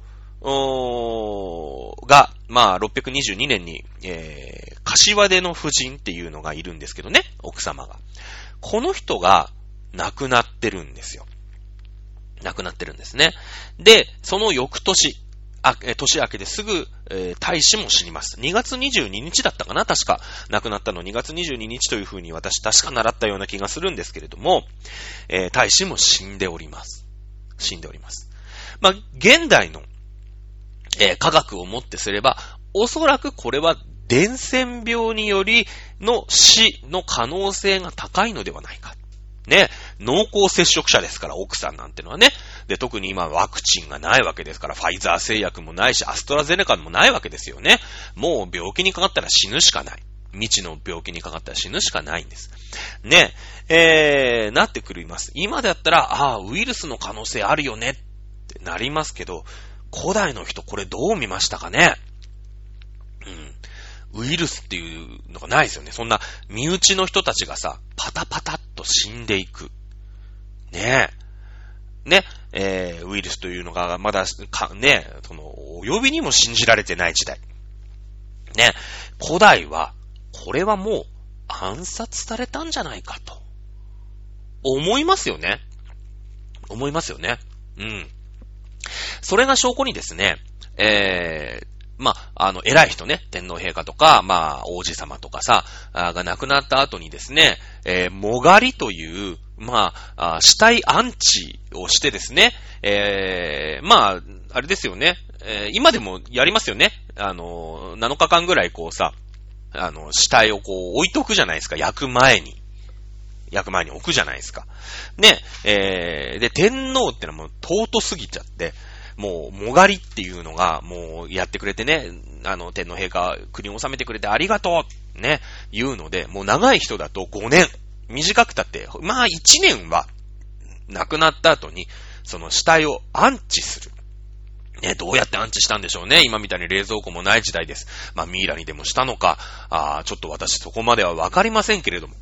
が、まあ、622年に、えー、柏手の夫人っていうのがいるんですけどね、奥様が。この人が亡くなってるんですよ。亡くなってるんですね。で、その翌年、あ、年明けですぐ、えー、大使も死にます。2月22日だったかな確か。亡くなったの2月22日というふうに私確か習ったような気がするんですけれども、えー、大使も死んでおります。死んでおります。まあ、現代のえー、科学をもってすれば、おそらくこれは伝染病によりの死の可能性が高いのではないか。ね。濃厚接触者ですから、奥さんなんてのはね。で、特に今ワクチンがないわけですから、ファイザー製薬もないし、アストラゼネカもないわけですよね。もう病気にかかったら死ぬしかない。未知の病気にかかったら死ぬしかないんです。ね。えー、なってくります。今だったら、ああ、ウイルスの可能性あるよねってなりますけど、古代の人これどう見ましたかね？うん。ウイルスっていうのがないですよね。そんな身内の人たちがさ、パタパタっと死んでいく。ねえ。ね、えー、ウイルスというのがまだ、か、ね、その、お呼びにも信じられてない時代。ね、古代は、これはもう暗殺されたんじゃないかと。思いますよね。思いますよね。うん。それが証拠にですね、えー、まあ、あの、偉い人ね、天皇陛下とか、まあ、王子様とかさ、が亡くなった後にですね、えー、もがりという、まあ、死体安置をしてですね、えー、まあ、あれですよね、えー、今でもやりますよね。あの、7日間ぐらいこうさ、あの、死体をこう置いとくじゃないですか、焼く前に。焼く前に置くじゃないですか。ね、えー、で、天皇ってのはもう尊すぎちゃって、もう、もがりっていうのが、もう、やってくれてね、あの、天皇陛下、国を治めてくれてありがとうね、言うので、もう長い人だと5年、短くたって、まあ1年は、亡くなった後に、その死体を安置する。ね、どうやって安置したんでしょうね。今みたいに冷蔵庫もない時代です。まあ、ミイラにでもしたのか、あちょっと私そこまではわかりませんけれども。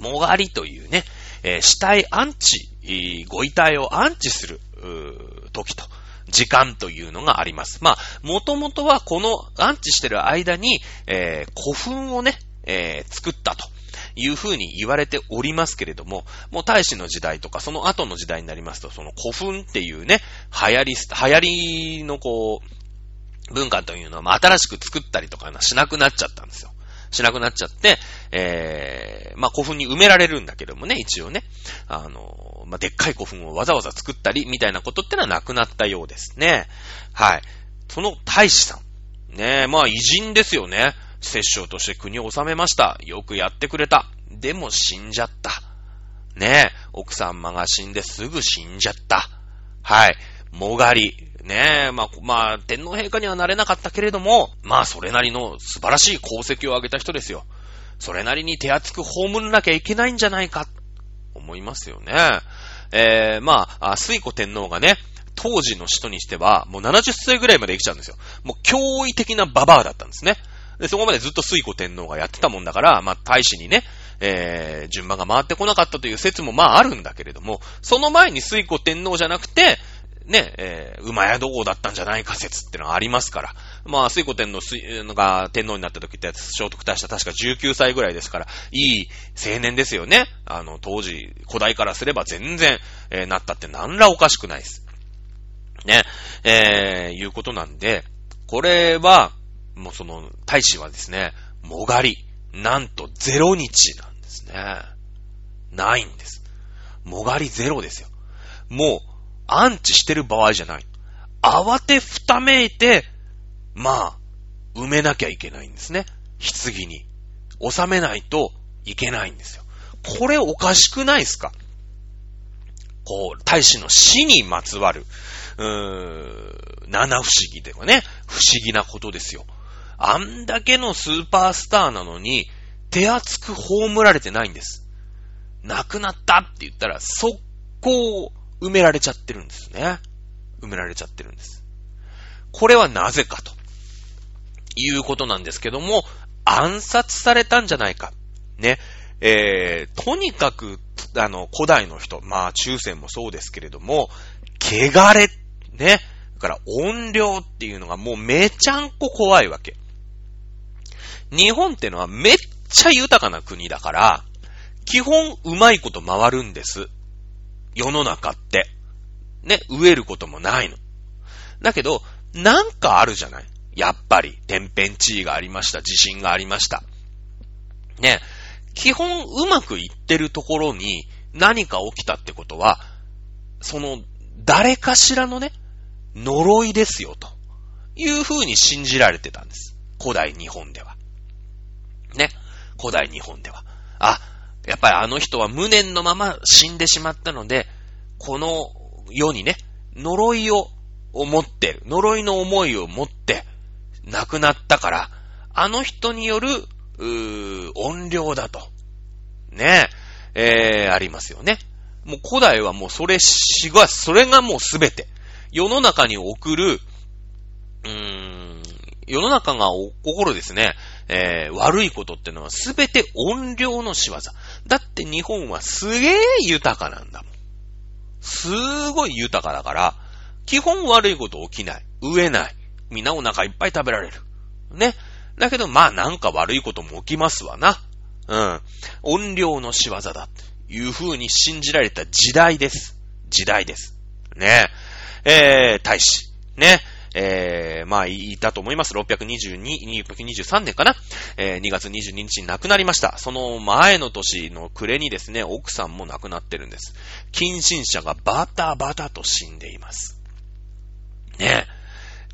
もがりというね、えー、死体安置、ご遺体を安置する、時と、時間というのがあります。まあ、もともとはこの安置してる間に、えー、古墳をね、えー、作ったというふうに言われておりますけれども、もう大使の時代とか、その後の時代になりますと、その古墳っていうね、流行り、流行りのこう、文化というのは、ま、新しく作ったりとかしなくなっちゃったんですよ。しなくなっちゃって、えー、まあ、古墳に埋められるんだけどもね、一応ね。あの、まあ、でっかい古墳をわざわざ作ったり、みたいなことってのはなくなったようですね。はい。その大使さん。ねえまあ、偉人ですよね。摂政として国を治めました。よくやってくれた。でも死んじゃった。ねえ、奥様が死んですぐ死んじゃった。はい。もがり。ねえ、まあ、まあ、天皇陛下にはなれなかったけれども、まあ、それなりの素晴らしい功績を上げた人ですよ。それなりに手厚く葬らなきゃいけないんじゃないか、思いますよね。えー、まあ、水古天皇がね、当時の人にしては、もう70歳ぐらいまで生きちゃうんですよ。もう驚異的なババアだったんですね。で、そこまでずっと水古天皇がやってたもんだから、まあ、大使にね、えー、順番が回ってこなかったという説もまああるんだけれども、その前に水古天皇じゃなくて、ね、えー、馬宿王だったんじゃないか説ってのがありますから。まあ、水古天皇が天皇になった時って聖徳太子は確か19歳ぐらいですから、いい青年ですよね。あの、当時、古代からすれば全然、えー、なったって何らおかしくないです。ね、えー、いうことなんで、これは、もうその、大使はですね、もがり、なんとゼロ日なんですね。ないんです。もがりゼロですよ。もう、アンチしてる場合じゃない。慌てふためいて、まあ、埋めなきゃいけないんですね。棺に。収めないといけないんですよ。これおかしくないですか？こう、大使の死にまつわる、うーん、七不思議というかね、不思議なことですよ。あんだけのスーパースターなのに、手厚く葬られてないんです。亡くなったって言ったら、速攻埋められちゃってるんですね。埋められちゃってるんです。これはなぜかと、いうことなんですけども、暗殺されたんじゃないか。ね。えー、とにかく、あの、古代の人、まあ中世もそうですけれども、汚れ、ね。だから音量っていうのがもうめちゃんこ怖いわけ。日本ってのはめっちゃ豊かな国だから、基本うまいこと回るんです。世の中って。ね、飢えることもないの。だけど、なんかあるじゃない？やっぱり、天変地異がありました。地震がありました。ね、基本うまくいってるところに何か起きたってことは、その、誰かしらのね、呪いですよ、という風に信じられてたんです。古代日本では。ね。古代日本では。あ、やっぱりあの人は無念のまま死んでしまったので、この世にね、呪いを持って、呪いの思いを持って亡くなったから、あの人による、うー、音量だと。ねえ、えー、ありますよね。もう古代はもうそれしが、それがもうすべて。世の中に送る、うーん、世の中が起こるですね、えー、悪いことってのはすべて音量の仕業。だって日本はすげえ豊かなんだもん。すーごい豊かだから、基本悪いこと起きない。飢えない。みんなお腹いっぱい食べられる。ね。だけど、まあなんか悪いことも起きますわな。うん。音量の仕業だ。という風に信じられた時代です。時代です。ね。えー、大使。ね。えー、まあ、いたと思います。622、623年かな。えー、2月22日に亡くなりました。その前の年の暮れにですね、奥さんも亡くなってるんです。近親者がバタバタと死んでいます。ね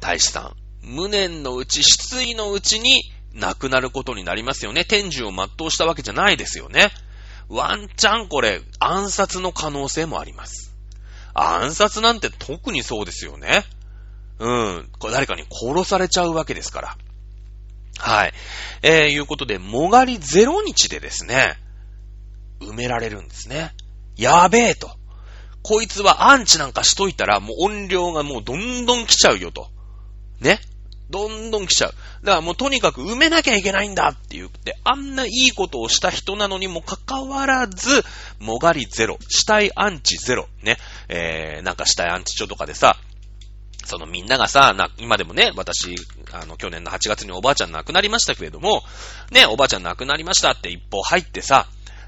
大使さん。無念のうち、失意のうちに亡くなることになりますよね。天寿を全うしたわけじゃないですよね。ワンチャンこれ、暗殺の可能性もあります。暗殺なんて特にそうですよね。うん。これ誰かに殺されちゃうわけですから。はい。えー、いうことで、もがり0日でですね、埋められるんですね。やべえと。こいつはアンチなんかしといたら、もう音量がもうどんどん来ちゃうよと。ね。どんどん来ちゃう。だからもうとにかく埋めなきゃいけないんだって言って、あんないいことをした人なのにもかかわらず、もがりゼロ、死体アンチゼロ、ね。えー、なんか死体アンチ書とかでさ、そのみんながさ、な、今でもね、私、あの、去年の8月におばあちゃん亡くなりましたけれども、ね、おばあちゃん亡くなりましたって一歩入ってさ、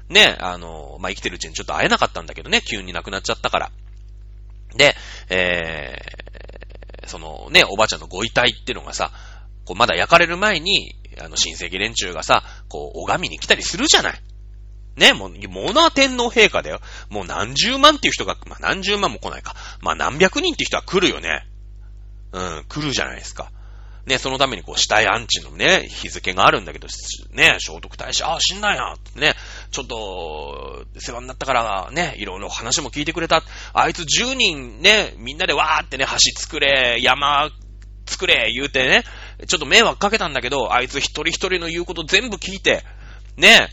ね、あの、まあ、生きてるうちにちょっと会えなかったんだけどね、急に亡くなっちゃったから。で、えー、そのね、おばあちゃんのご遺体ってのがさ、こう、まだ焼かれる前に、あの、親戚連中がさ、こう、拝みに来たりするじゃない。ね、もう、モナー天皇陛下だよ。もう何十万っていう人が、まあ、何十万も来ないか。まあ、何百人っていう人は来るよね。うん、来るじゃないですか。ね、そのためにこう、死体安置のね、日付があるんだけど、ね、聖徳太子、ああ、死んだんや、ってね、ちょっと、世話になったから、ね、いろいろ話も聞いてくれた。あいつ10人ね、みんなでわーってね、橋作れ、山作れ、言うてね、ちょっと迷惑かけたんだけど、あいつ一人一人の言うこと全部聞いて、ね、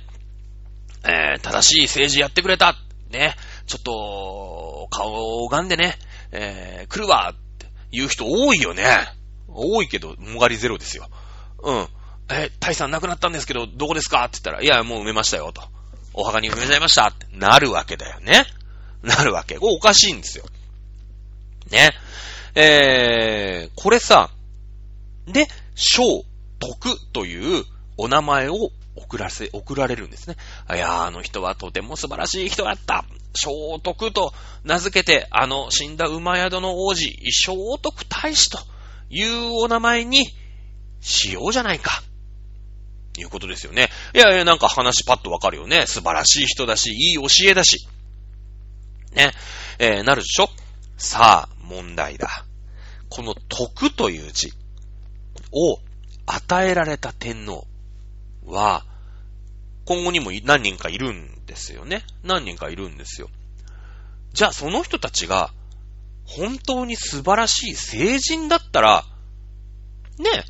えー、正しい政治やってくれた。ね、ちょっと、顔を拝んでね、えー、来るわ言う人多いよね。多いけど、もがりゼロですよ。うん。え、タイさん亡くなったんですけど、どこですか？って言ったら、いや、もう埋めましたよ、と。お墓に埋めちゃいましたってなるわけだよね。なるわけ。これおかしいんですよ。ね。えー、これさ、で、小、徳というお名前を送らせ、送られるんですね。いや、あの人はとても素晴らしい人だった。聖徳と名付けて、あの死んだ馬宿の王子、聖徳太子というお名前にしようじゃないか。いうことですよね。いやいや、なんか話パッとわかるよね。素晴らしい人だし、いい教えだし。ね。えー、なるでしょ？さあ、問題だ。この徳という字を与えられた天皇は、今後にも何人かいるんですよね。何人かいるんですよ。じゃあその人たちが、本当に素晴らしい聖人だったら、ね、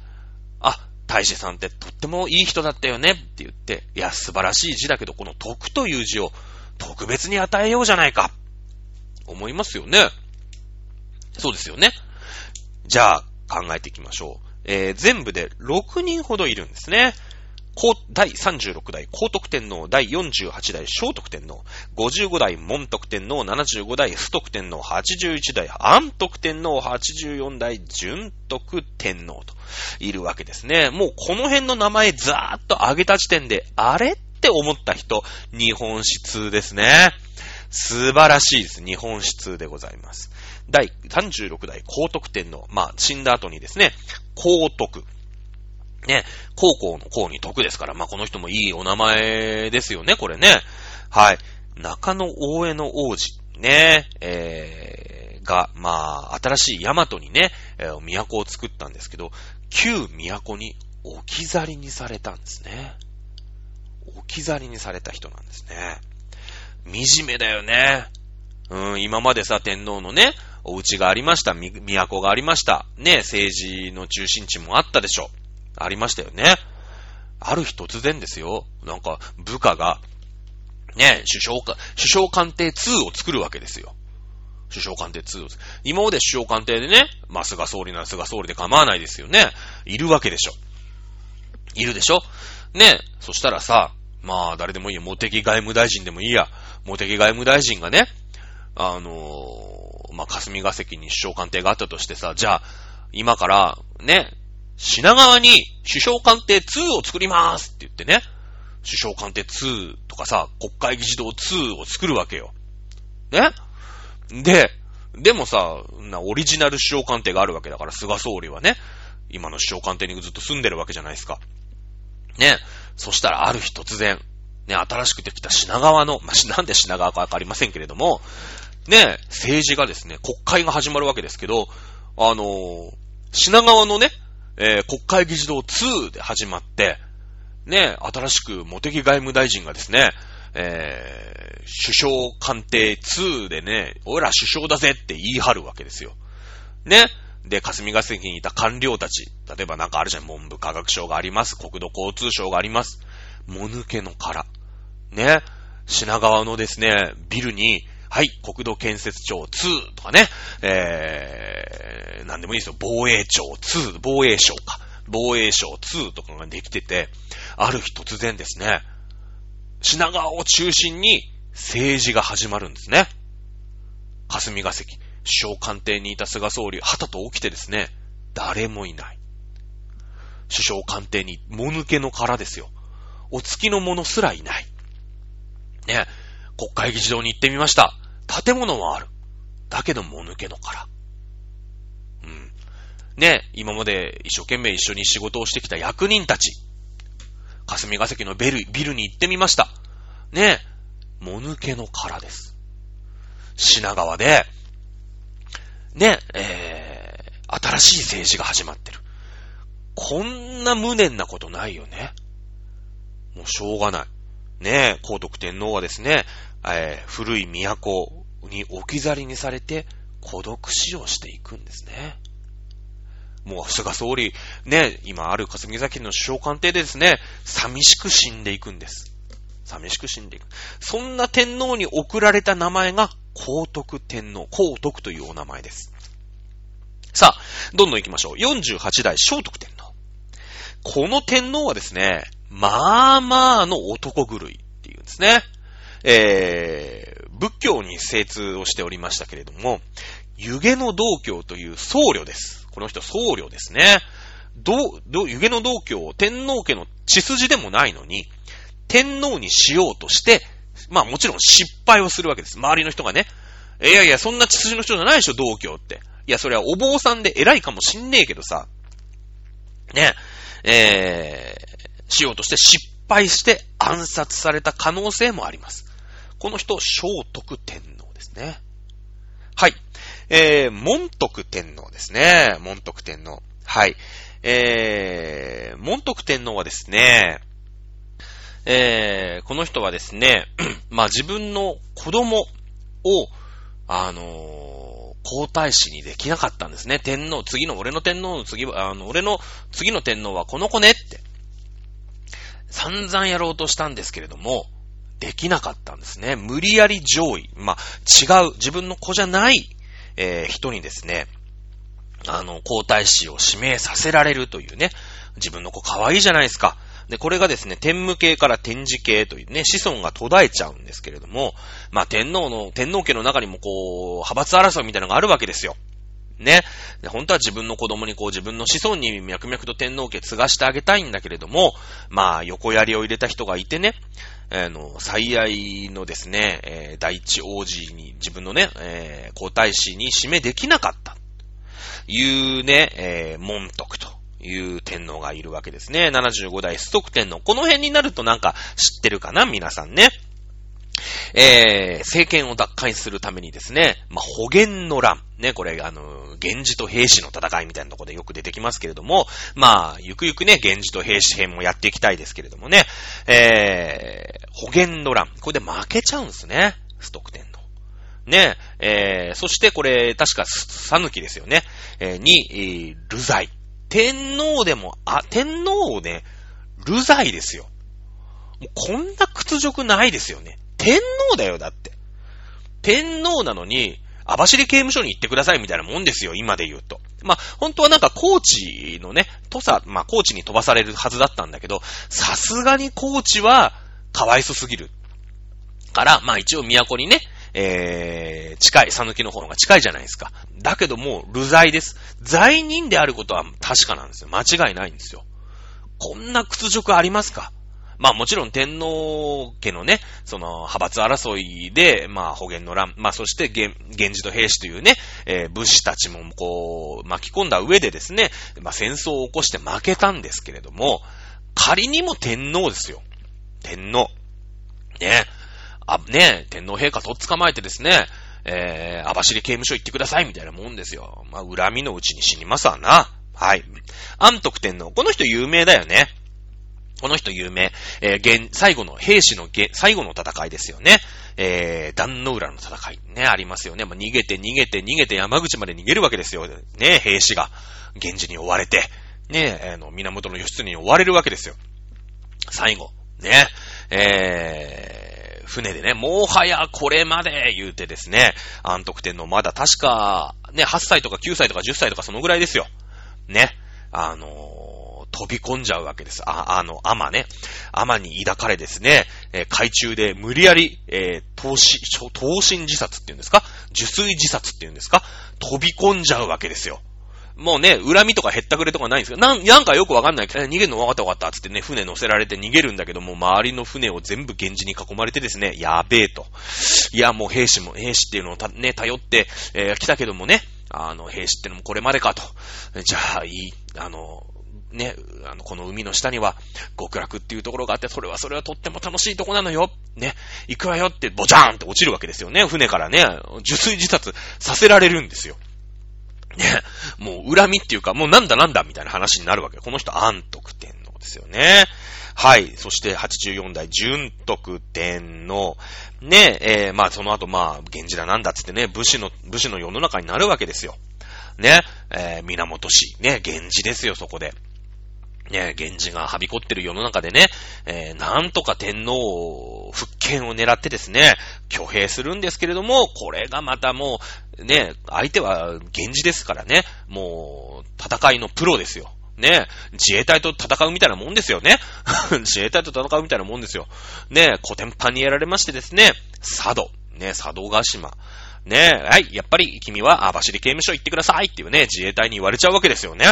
あ、大使さんってとってもいい人だったよねって言って、いや、素晴らしい字だけど、この徳という字を特別に与えようじゃないか。思いますよね。そうですよね。じゃあ、考えていきましょう。えー、全部で6人ほどいるんですね。第36代高徳天皇、第48代聖徳天皇、55代門徳天皇、75代不徳天皇、81代安徳天皇、84代順徳天皇といるわけですね。もうこの辺の名前ざーっと挙げた時点で、あれって思った人、日本史通ですね。素晴らしいです。日本史通でございます。第36代高徳天皇、まあ死んだ後にですね、高徳。ね、高校の校に徳ですから、まあ、この人もいいお名前ですよね、これね。はい。中野大江の王子、ね、えー、が、まあ、新しい大和にね、えー、都を作ったんですけど、旧都に置き去りにされたんですね。置き去りにされた人なんですね。惨めだよね。うん、今までさ、天皇のね、お家がありました、都がありました。ね、政治の中心地もあったでしょ。ありましたよね。ある日突然ですよ。なんか、部下が、ね、首相か、首相官邸2を作るわけですよ。首相官邸2を。今まで首相官邸でね、まあ、菅総理なら菅総理で構わないですよね。いるわけでしょ。いるでしょね、そしたらさ、まあ、誰でもいいよ。茂木外務大臣でもいいや。茂木外務大臣がね、あのー、まあ、霞が関に首相官邸があったとしてさ、じゃあ、今から、ね、品川に首相官邸2を作りますって言ってね、首相官邸2とかさ、国会議事堂2を作るわけよ。ね？で、でもさ、な、オリジナル首相官邸があるわけだから、菅総理はね、今の首相官邸にずっと住んでるわけじゃないですか。ね？そしたらある日突然、ね、新しくできた品川の、まあ、なんで品川かわかりませんけれども、ね、政治がですね、国会が始まるわけですけど、あのー、品川のね、えー、国会議事堂2で始まって、ね、新しく茂木外務大臣がですね、えー、首相官邸2でね、俺ら首相だぜって言い張るわけですよ。ね。で、霞が関にいた官僚たち、例えばなんかあるじゃん、文部科学省があります、国土交通省があります。もぬけの殻。ね。品川のですね、ビルに、はい、国土建設庁2とかね、えー、なんでもいいですよ、防衛庁2、防衛省か、防衛省2とかができてて、ある日突然ですね、品川を中心に政治が始まるんですね。霞が関、首相官邸にいた菅総理、はたと起きてですね、誰もいない。首相官邸に、もぬけの殻ですよ。お付きの者すらいない。ね、国会議事堂に行ってみました。建物はある。だけど、もぬけの殻。うん。ね、今まで一生懸命一緒に仕事をしてきた役人たち。霞が関のビル、ビルに行ってみました。ね、もぬけの殻です。品川で、ね、えー、新しい政治が始まってる。こんな無念なことないよね。もうしょうがない。ねえ、皇徳天皇はですね、えー、古い都に置き去りにされて孤独死をしていくんですね。もう菅総理、ね、今ある霞崎の首相官邸でですね、寂しく死んでいくんです。寂しく死んでいく。そんな天皇に贈られた名前が皇徳天皇、皇徳というお名前です。さあ、どんどん行きましょう。48代聖徳天皇。この天皇はですね、まあまあの男狂いっていうんですね。えー、仏教に精通をしておりましたけれども、湯気の道教という僧侶です。この人僧侶ですね。ど、ど、湯気の道教を、天皇家の血筋でもないのに、天皇にしようとして、まあもちろん失敗をするわけです。周りの人がね。いやいや、そんな血筋の人じゃないでしょ、道教って。いや、それはお坊さんで偉いかもしんねえけどさ。ね。えー、しようとして失敗して暗殺された可能性もあります。この人、聖徳天皇ですね。はい。えー、門徳天皇ですね。門徳天皇。はい。えー、門徳天皇はですね、えー、この人はですね、まあ自分の子供を、あのー、皇太子にできなかったんですね。天皇、次の俺の天皇の次は、あの、俺の次の天皇はこの子ねって、散々やろうとしたんですけれども、できなかったんですね。無理やり上位、まあ、違う、自分の子じゃない、えー、人にですね、あの、皇太子を指名させられるというね、自分の子可愛いじゃないですか。で、これがですね、天武系から天智系というね、子孫が途絶えちゃうんですけれども、まあ、天皇の、天皇家の中にもこう、派閥争いみたいなのがあるわけですよ。ね。で本当は自分の子供にこう自分の子孫に脈々と天皇家継がしてあげたいんだけれども、まあ横槍を入れた人がいてね、あの、最愛のですね、えー、第一王子に自分のね、えー、皇太子に指名できなかった。いうね、えー、門徳という天皇がいるわけですね。75代ストック天皇。この辺になるとなんか知ってるかな？皆さんね。えー、政権を奪回するためにですね、まあ、保元の乱。ね、これ、あの、源氏と兵士の戦いみたいなとこでよく出てきますけれども、まあ、ゆくゆくね、源氏と兵士編もやっていきたいですけれどもね、えー、保元の乱。これで負けちゃうんですね。ストック天皇。ね、えー、そしてこれ、確か、さぬきですよね。えー、に、えー、流罪。天皇でも、あ、天皇をね、流罪ですよ。もうこんな屈辱ないですよね。天皇だよ、だって。天皇なのに、網走刑務所に行ってくださいみたいなもんですよ、今で言うと。まあ、本当はなんか高知のね、土佐、まあ、高知に飛ばされるはずだったんだけど、さすがに高知は、かわいそすぎる。から、まあ一応都にね、えー、近い、讃岐の方が近いじゃないですか。だけどもう、流罪です。罪人であることは確かなんですよ。間違いないんですよ。こんな屈辱ありますか？まあもちろん天皇家のね、その派閥争いで、まあ保元の乱、まあそして源氏と兵士というね、えー、武士たちもこう巻き込んだ上でですね、まあ戦争を起こして負けたんですけれども、仮にも天皇ですよ。天皇。ね。あ、ね、天皇陛下とっ捕まえてですね、えー、網走刑務所行ってくださいみたいなもんですよ。まあ恨みのうちに死にますわな。はい。安徳天皇。この人有名だよね。この人有名。えー、現、最後の兵士の最後の戦いですよね。えー、壇の浦の戦い。ね、ありますよね。まあ、逃げて逃げて逃げて山口まで逃げるわけですよ。ね、兵士が。源氏に追われて。ね、あの、源義経に追われるわけですよ。最後。ね、えー、船でね、もはやこれまで言うてですね、安徳天皇まだ確か、ね、8歳とか9歳とか10歳とかそのぐらいですよ。ね。あのー飛び込んじゃうわけです。あ、あの、アマね。アマに抱かれですね、えー、海中で無理やり、えー、投資、投身自殺っていうんですか？受水自殺っていうんですか？飛び込んじゃうわけですよ。もうね、恨みとか減ったくれとかないんですけど、なん、なんかよくわかんない、逃げるの分かった分かったつってね、船乗せられて逃げるんだけども、周りの船を全部源氏に囲まれてですね、やべえと。いや、もう兵士も、兵士っていうのを、ね、頼って、えー、来たけどもね、あの、兵士ってのもこれまでかと。じゃあ、いい、あの、ね、あの、この海の下には極楽っていうところがあって、それはそれはとっても楽しいとこなのよ。ね、行くわよって、ボチャーンって落ちるわけですよね。船からね、受水自殺させられるんですよ。ね、もう恨みっていうか、もうなんだなんだみたいな話になるわけ。この人、安徳天皇ですよね。はい。そして84代、純徳天皇。ね、えー、まあその後、まあ、源氏だなんだっつってね、武士の、武士の世の中になるわけですよ。ね、えー、源氏、ね、源氏ですよ、そこで。ね、源氏がはびこってる世の中でね、えー、なんとか天皇を復権を狙ってですね、挙兵するんですけれども、これがまたもう、ね、相手は源氏ですからね、もう、戦いのプロですよ。ね、自衛隊と戦うみたいなもんですよね。自衛隊と戦うみたいなもんですよ。ね、古典版にやられましてですね、佐渡、ね、佐渡ヶ島。ね、はい、やっぱり君は網走刑務所行ってくださいっていうね、自衛隊に言われちゃうわけですよね。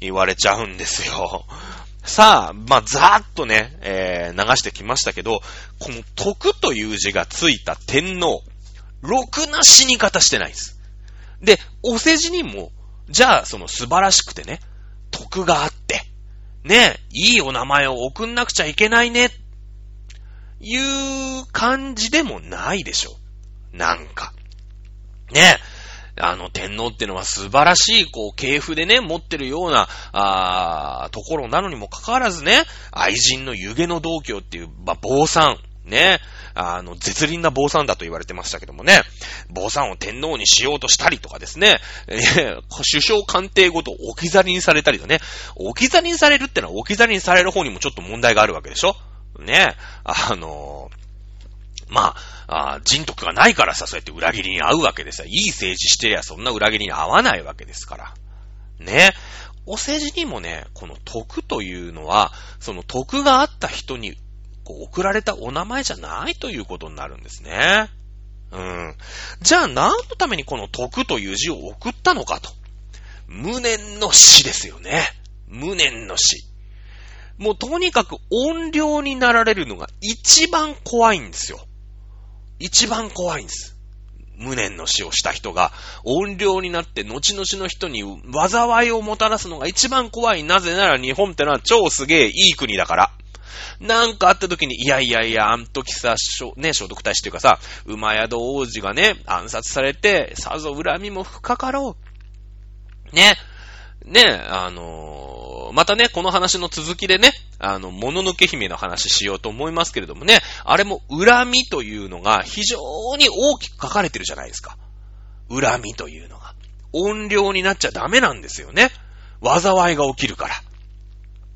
言われちゃうんですよ。さあ、まあ、ざーっとね、えー、流してきましたけど、この徳という字がついた天皇、ろくな死に方してないんです。で、お世辞にも、じゃあ、その素晴らしくてね、徳があって、ね、いいお名前を送んなくちゃいけないね、いう感じでもないでしょ。なんか。ね、あの、天皇ってのは素晴らしい、こう、系譜でね、持ってるような、あところなのにもかかわらずね、愛人の湯気の同居っていう、まあ、坊さん、ね、あの、絶倫な坊さんだと言われてましたけどもね、坊さんを天皇にしようとしたりとかですね、え、首相官邸ごと置き去りにされたりだね、置き去りにされるってのは置き去りにされる方にもちょっと問題があるわけでしょ？ね、あのー、まあ、あ人徳がないからさ、そうやって裏切りに遭うわけですよ。いい政治してりゃそんな裏切りに遭わないわけですから。ね。お世辞にもね、この徳というのは、その徳があった人にこう送られたお名前じゃないということになるんですね。うん。じゃあ何のためにこの徳という字を送ったのかと。無念の死ですよね。無念の死。もうとにかく音量になられるのが一番怖いんですよ。一番怖いんです。無念の死をした人が、音量になって後々の人に災いをもたらすのが一番怖い。なぜなら日本ってのは超すげえいい国だから。なんかあった時に、いやいやいや、あん時さ、ね、聖徳太子っていうかさ、馬宿王子がね、暗殺されて、さぞ恨みも深かろう。ね。ね、あのー、またね、この話の続きでね、あの、もののけ姫の話しようと思いますけれどもね、あれも恨みというのが非常に大きく書かれてるじゃないですか。恨みというのが。音量になっちゃダメなんですよね。災いが起きるから。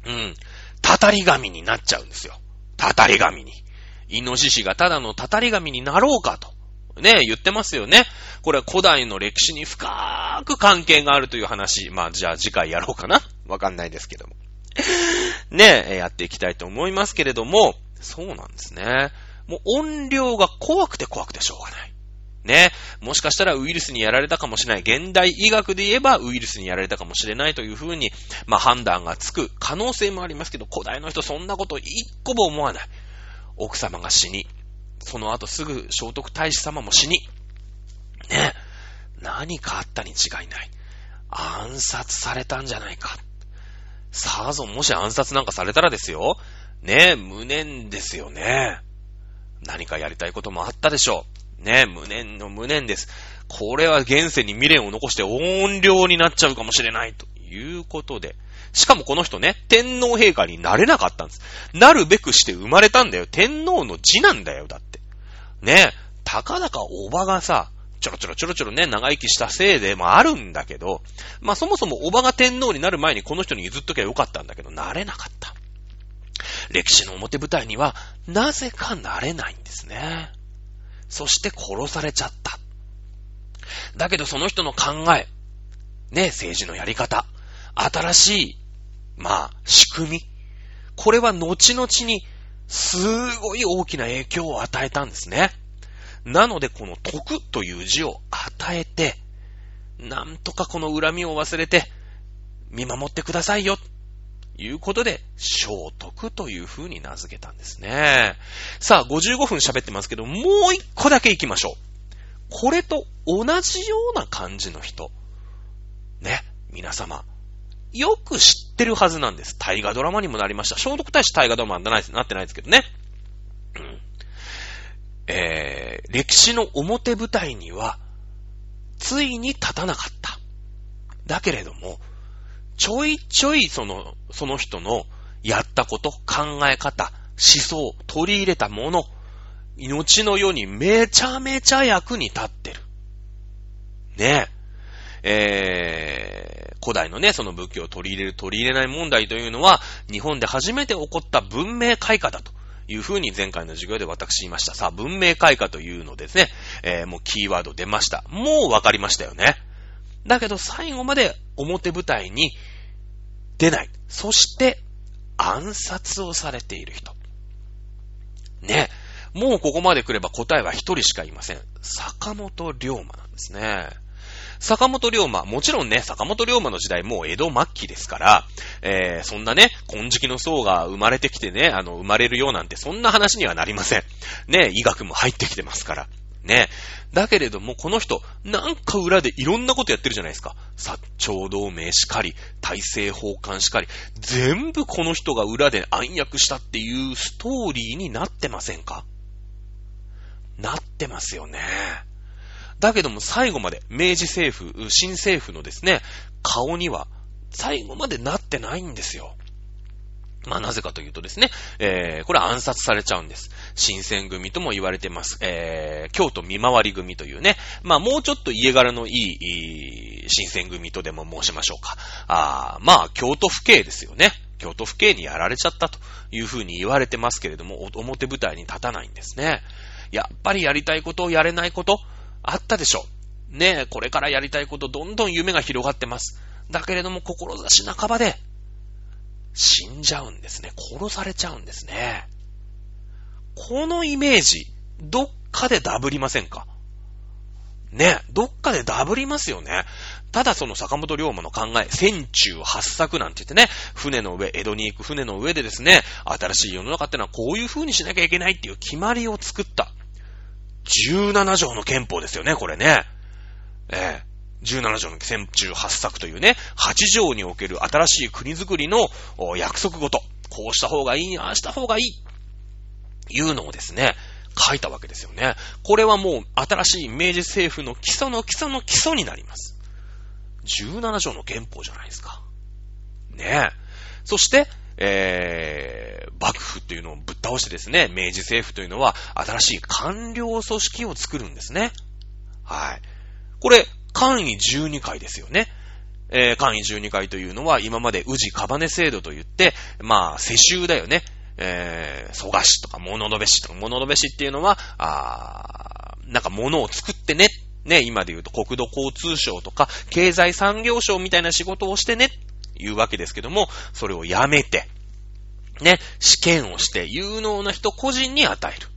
うん。たたり神になっちゃうんですよ。たたり神に。イノシシがただのたたり神になろうかと。ね、言ってますよね。これは古代の歴史に深く関係があるという話。まあ、じゃあ次回やろうかなわかんないですけども。ね、やっていきたいと思いますけれども、そうなんですね。もう音量が怖くて怖くてしょうがない。ね。もしかしたらウイルスにやられたかもしれない。現代医学で言えばウイルスにやられたかもしれないというふうに、まあ判断がつく可能性もありますけど、古代の人そんなこと一個も思わない。奥様が死に、その後すぐ聖徳太子様も死に、ね。何かあったに違いない。暗殺されたんじゃないか。さぞもし暗殺なんかされたらですよ。ねえ無念ですよね。何かやりたいこともあったでしょう。ねえ無念の無念です。これは現世に未練を残して音量になっちゃうかもしれないということで。しかもこの人ね、天皇陛下になれなかったんです。なるべくして生まれたんだよ。天皇の字なんだよ、だって。ねたかだかおばがさ、ちょろちょろちょろちょろね、長生きしたせいでもあるんだけど、まあそもそもおばが天皇になる前にこの人に譲っときゃよかったんだけど、なれなかった。歴史の表舞台には、なぜかなれないんですね。そして殺されちゃった。だけどその人の考え、ね、政治のやり方、新しい、まあ、仕組み、これは後々に、すごい大きな影響を与えたんですね。なので、この徳という字を与えて、なんとかこの恨みを忘れて、見守ってくださいよ。いうことで、聖徳という風に名付けたんですね。さあ、55分喋ってますけど、もう一個だけ行きましょう。これと同じような感じの人。ね、皆様。よく知ってるはずなんです。大河ドラマにもなりました。聖徳太子大河ドラマになってないですけどね。うん。えー、歴史の表舞台には、ついに立たなかった。だけれども、ちょいちょいその、その人のやったこと、考え方、思想、取り入れたもの、命の世にめちゃめちゃ役に立ってる。ねえ。えー、古代のね、その仏教を取り入れる、取り入れない問題というのは、日本で初めて起こった文明開化だというふうに前回の授業で私言いました。さあ、文明開化というのですね、えー、もうキーワード出ました。もうわかりましたよね。だけど最後まで表舞台に出ない。そして暗殺をされている人。ね。もうここまで来れば答えは一人しかいません。坂本龍馬なんですね。坂本龍馬、もちろんね、坂本龍馬の時代もう江戸末期ですから、えー、そんなね、金色の層が生まれてきてね、あの、生まれるようなんて、そんな話にはなりません。ね、医学も入ってきてますから。ね。だけれども、この人、なんか裏でいろんなことやってるじゃないですか。薩長同盟しかり、大政奉還しかり、全部この人が裏で暗躍したっていうストーリーになってませんか？なってますよね。だけども最後まで明治政府、新政府のですね、顔には最後までなってないんですよ。まあなぜかというとですね、えー、これ暗殺されちゃうんです。新選組とも言われてます。えー、京都見回り組というね、まあもうちょっと家柄のいい、新選組とでも申しましょうか。あまあ京都府警ですよね。京都府警にやられちゃったというふうに言われてますけれども、表舞台に立たないんですね。やっぱりやりたいことをやれないこと、あったでしょ。ねえ、これからやりたいこと、どんどん夢が広がってます。だけれども、志半ばで、死んじゃうんですね。殺されちゃうんですね。このイメージ、どっかでダブりませんか？ねえ、どっかでダブりますよね。ただその坂本龍馬の考え、戦中八作なんて言ってね、船の上、江戸に行く船の上でですね、新しい世の中ってのはこういう風にしなきゃいけないっていう決まりを作った。17条の憲法ですよね、これね。ええ17条の戦中八作というね、8条における新しい国づくりの約束ごと、こうした方がいい、ああした方がいい、いうのをですね、書いたわけですよね。これはもう新しい明治政府の基礎の基礎の基礎になります。17条の憲法じゃないですか。ねえ。そして、えー、府っていうのをぶっ倒してですね、明治政府というのは新しい官僚組織を作るんですね。はい。これ、簡易12回ですよね。えー、簡易12回というのは今まで宇治カバネ制度と言って、まあ、世襲だよね。えー、蘇我氏とか物部氏とか物部氏っていうのは、あなんか物を作ってね。ね、今で言うと国土交通省とか経済産業省みたいな仕事をしてね。いうわけですけども、それをやめて、ね、試験をして有能な人個人に与える。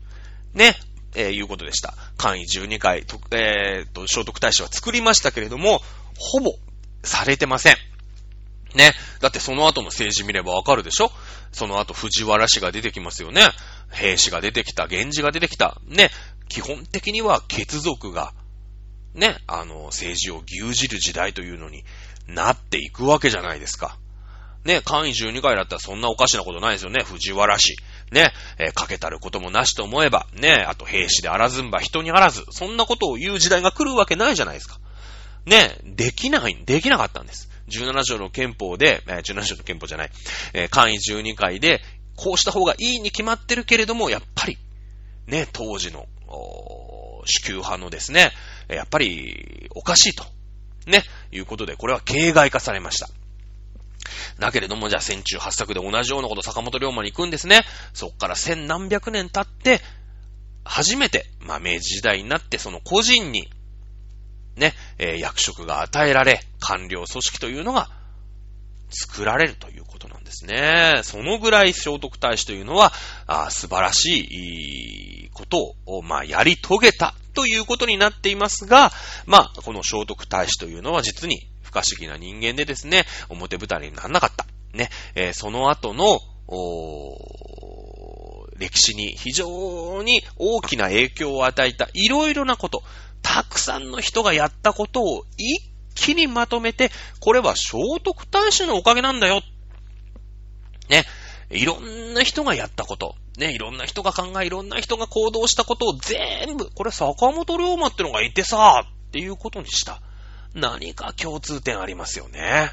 ね、えー、いうことでした。簡易12回、とえー、と、聖徳太子は作りましたけれども、ほぼされてません。ね。だってその後の政治見ればわかるでしょ？その後藤原氏が出てきますよね。兵士が出てきた、源氏が出てきた。ね。基本的には血族が、ね、あの、政治を牛耳る時代というのになっていくわけじゃないですか。ね、簡易12回だったらそんなおかしなことないですよね。藤原氏。ね、えー、かけたることもなしと思えば、ね、あと兵士であらずんば人にあらず、そんなことを言う時代が来るわけないじゃないですか。ね、できない、できなかったんです。17条の憲法で、えー、17条の憲法じゃない、えー、簡易12回で、こうした方がいいに決まってるけれども、やっぱり、ね、当時の、主級派のですね、やっぱり、おかしいと。ね、いうことで、これは形骸化されました。だけれども、じゃあ戦中八作で同じようなこと坂本龍馬に行くんですね。そっから千何百年経って、初めて、まあ明治時代になってその個人に、ね、えー、役職が与えられ、官僚組織というのが作られるということなんですね。そのぐらい聖徳太子というのは、あ素晴らしいことを、まあ、やり遂げたということになっていますが、まあ、この聖徳太子というのは実に不可思議な人間でですね、表舞台にならなかった。ね、えー、その後の、歴史に非常に大きな影響を与えたいろいろなこと、たくさんの人がやったことを一気にまとめて、これは聖徳太子のおかげなんだよ。ね。いろんな人がやったこと。ね、いろんな人が考え、いろんな人が行動したことを全部、これ坂本龍馬ってのがいてさ、っていうことにした。何か共通点ありますよね。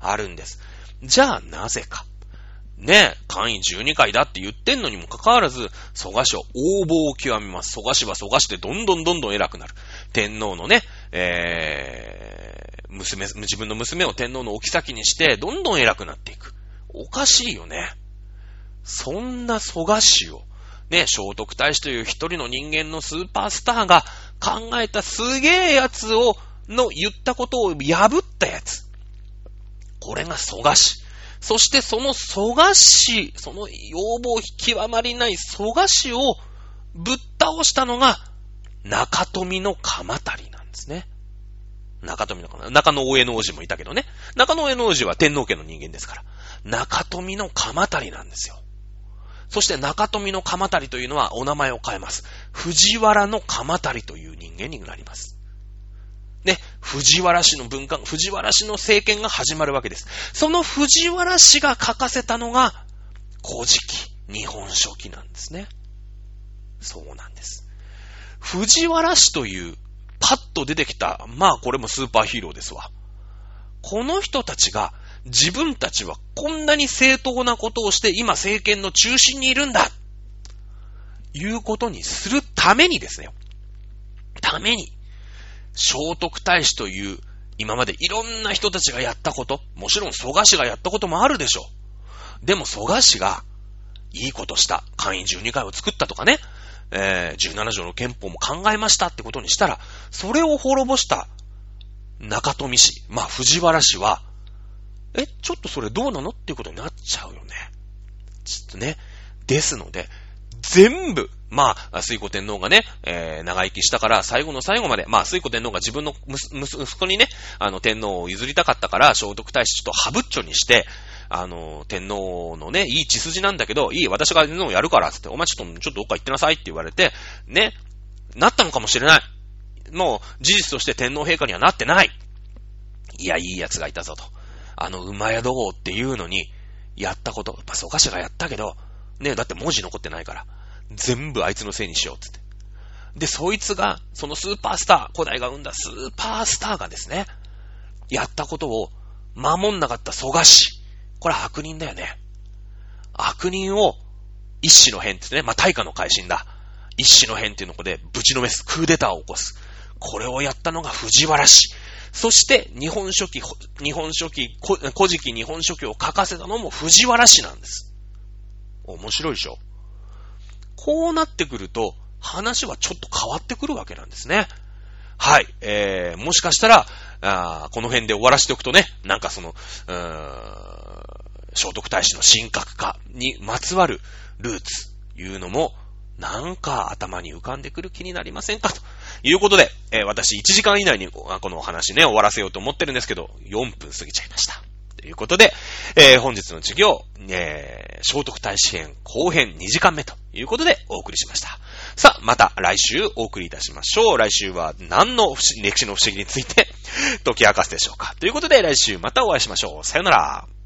あるんです。じゃあなぜか。ね、会員12回だって言ってんのにもかかわらず、蘇我氏は応募を極めます。蘇我氏は蘇我氏でどんどんどんどん偉くなる。天皇のね、えー、娘、自分の娘を天皇の置き先にして、どんどん偉くなっていく。おかしいよね。そんな蘇我氏を、ね、聖徳太子という一人の人間のスーパースターが考えたすげえやつを、の言ったことを破ったやつ。これが蘇我氏。そしてその蘇我氏、その要望極まりない蘇我氏をぶっ倒したのが中富の鎌足りなんですね。中富の鎌中野大江の王子もいたけどね。中野大江の王子は天皇家の人間ですから。中富の鎌足りなんですよ。そして中富の鎌足りというのはお名前を変えます。藤原の鎌足りという人間になります。ね、藤原氏の文化、藤原氏の政権が始まるわけです。その藤原氏が書かせたのが、古事記、日本書紀なんですね。そうなんです。藤原氏という、パッと出てきた、まあこれもスーパーヒーローですわ。この人たちが、自分たちはこんなに正当なことをして今政権の中心にいるんだいうことにするためにですね。ために、聖徳太子という今までいろんな人たちがやったこと、もちろん蘇我氏がやったこともあるでしょう。でも蘇我氏がいいことした、会員12回を作ったとかね、えー、17条の憲法も考えましたってことにしたら、それを滅ぼした中富氏、まあ藤原氏は、え、ちょっとそれどうなのっていうことになっちゃうよね。ちょっとね。ですので、全部、まあ、水古天皇がね、えー、長生きしたから、最後の最後まで、まあ、水古天皇が自分の息子にね、あの、天皇を譲りたかったから、聖徳太子ちょっとハブッチョにして、あの、天皇のね、いい血筋なんだけど、いい、私が天皇をやるから、つって、お前ちょっと、ちょっとどっか行ってなさいって言われて、ね、なったのかもしれない。もう、事実として天皇陛下にはなってない。いや、いい奴がいたぞと。あの、馬宿号っていうのに、やったこと、まあ、そうかしらやったけど、ね、だって文字残ってないから。全部あいつのせいにしよう、つって。で、そいつが、そのスーパースター、古代が生んだスーパースターがですね、やったことを守んなかった蘇我氏。これは悪人だよね。悪人を、一子の変ってね、まあ、大化の改新だ。一子の変っていうのこで、ぶちのめす、クーデターを起こす。これをやったのが藤原氏。そして、日本書紀、日本書紀、古事記日本書紀を書かせたのも藤原氏なんです。面白いでしょ？こうなってくると、話はちょっと変わってくるわけなんですね。はい。えー、もしかしたら、あこの辺で終わらせておくとね、なんかその、うーん、聖徳太子の神格化にまつわるルーツいうのも、なんか頭に浮かんでくる気になりませんか？ということで、えー、私1時間以内にこのお話ね、終わらせようと思ってるんですけど、4分過ぎちゃいました。ということで、えー、本日の授業、えー、聖徳太子編後編2時間目ということでお送りしました。さあ、また来週お送りいたしましょう。来週は何の歴史の不思議について解き明かすでしょうか。ということで来週またお会いしましょう。さよなら。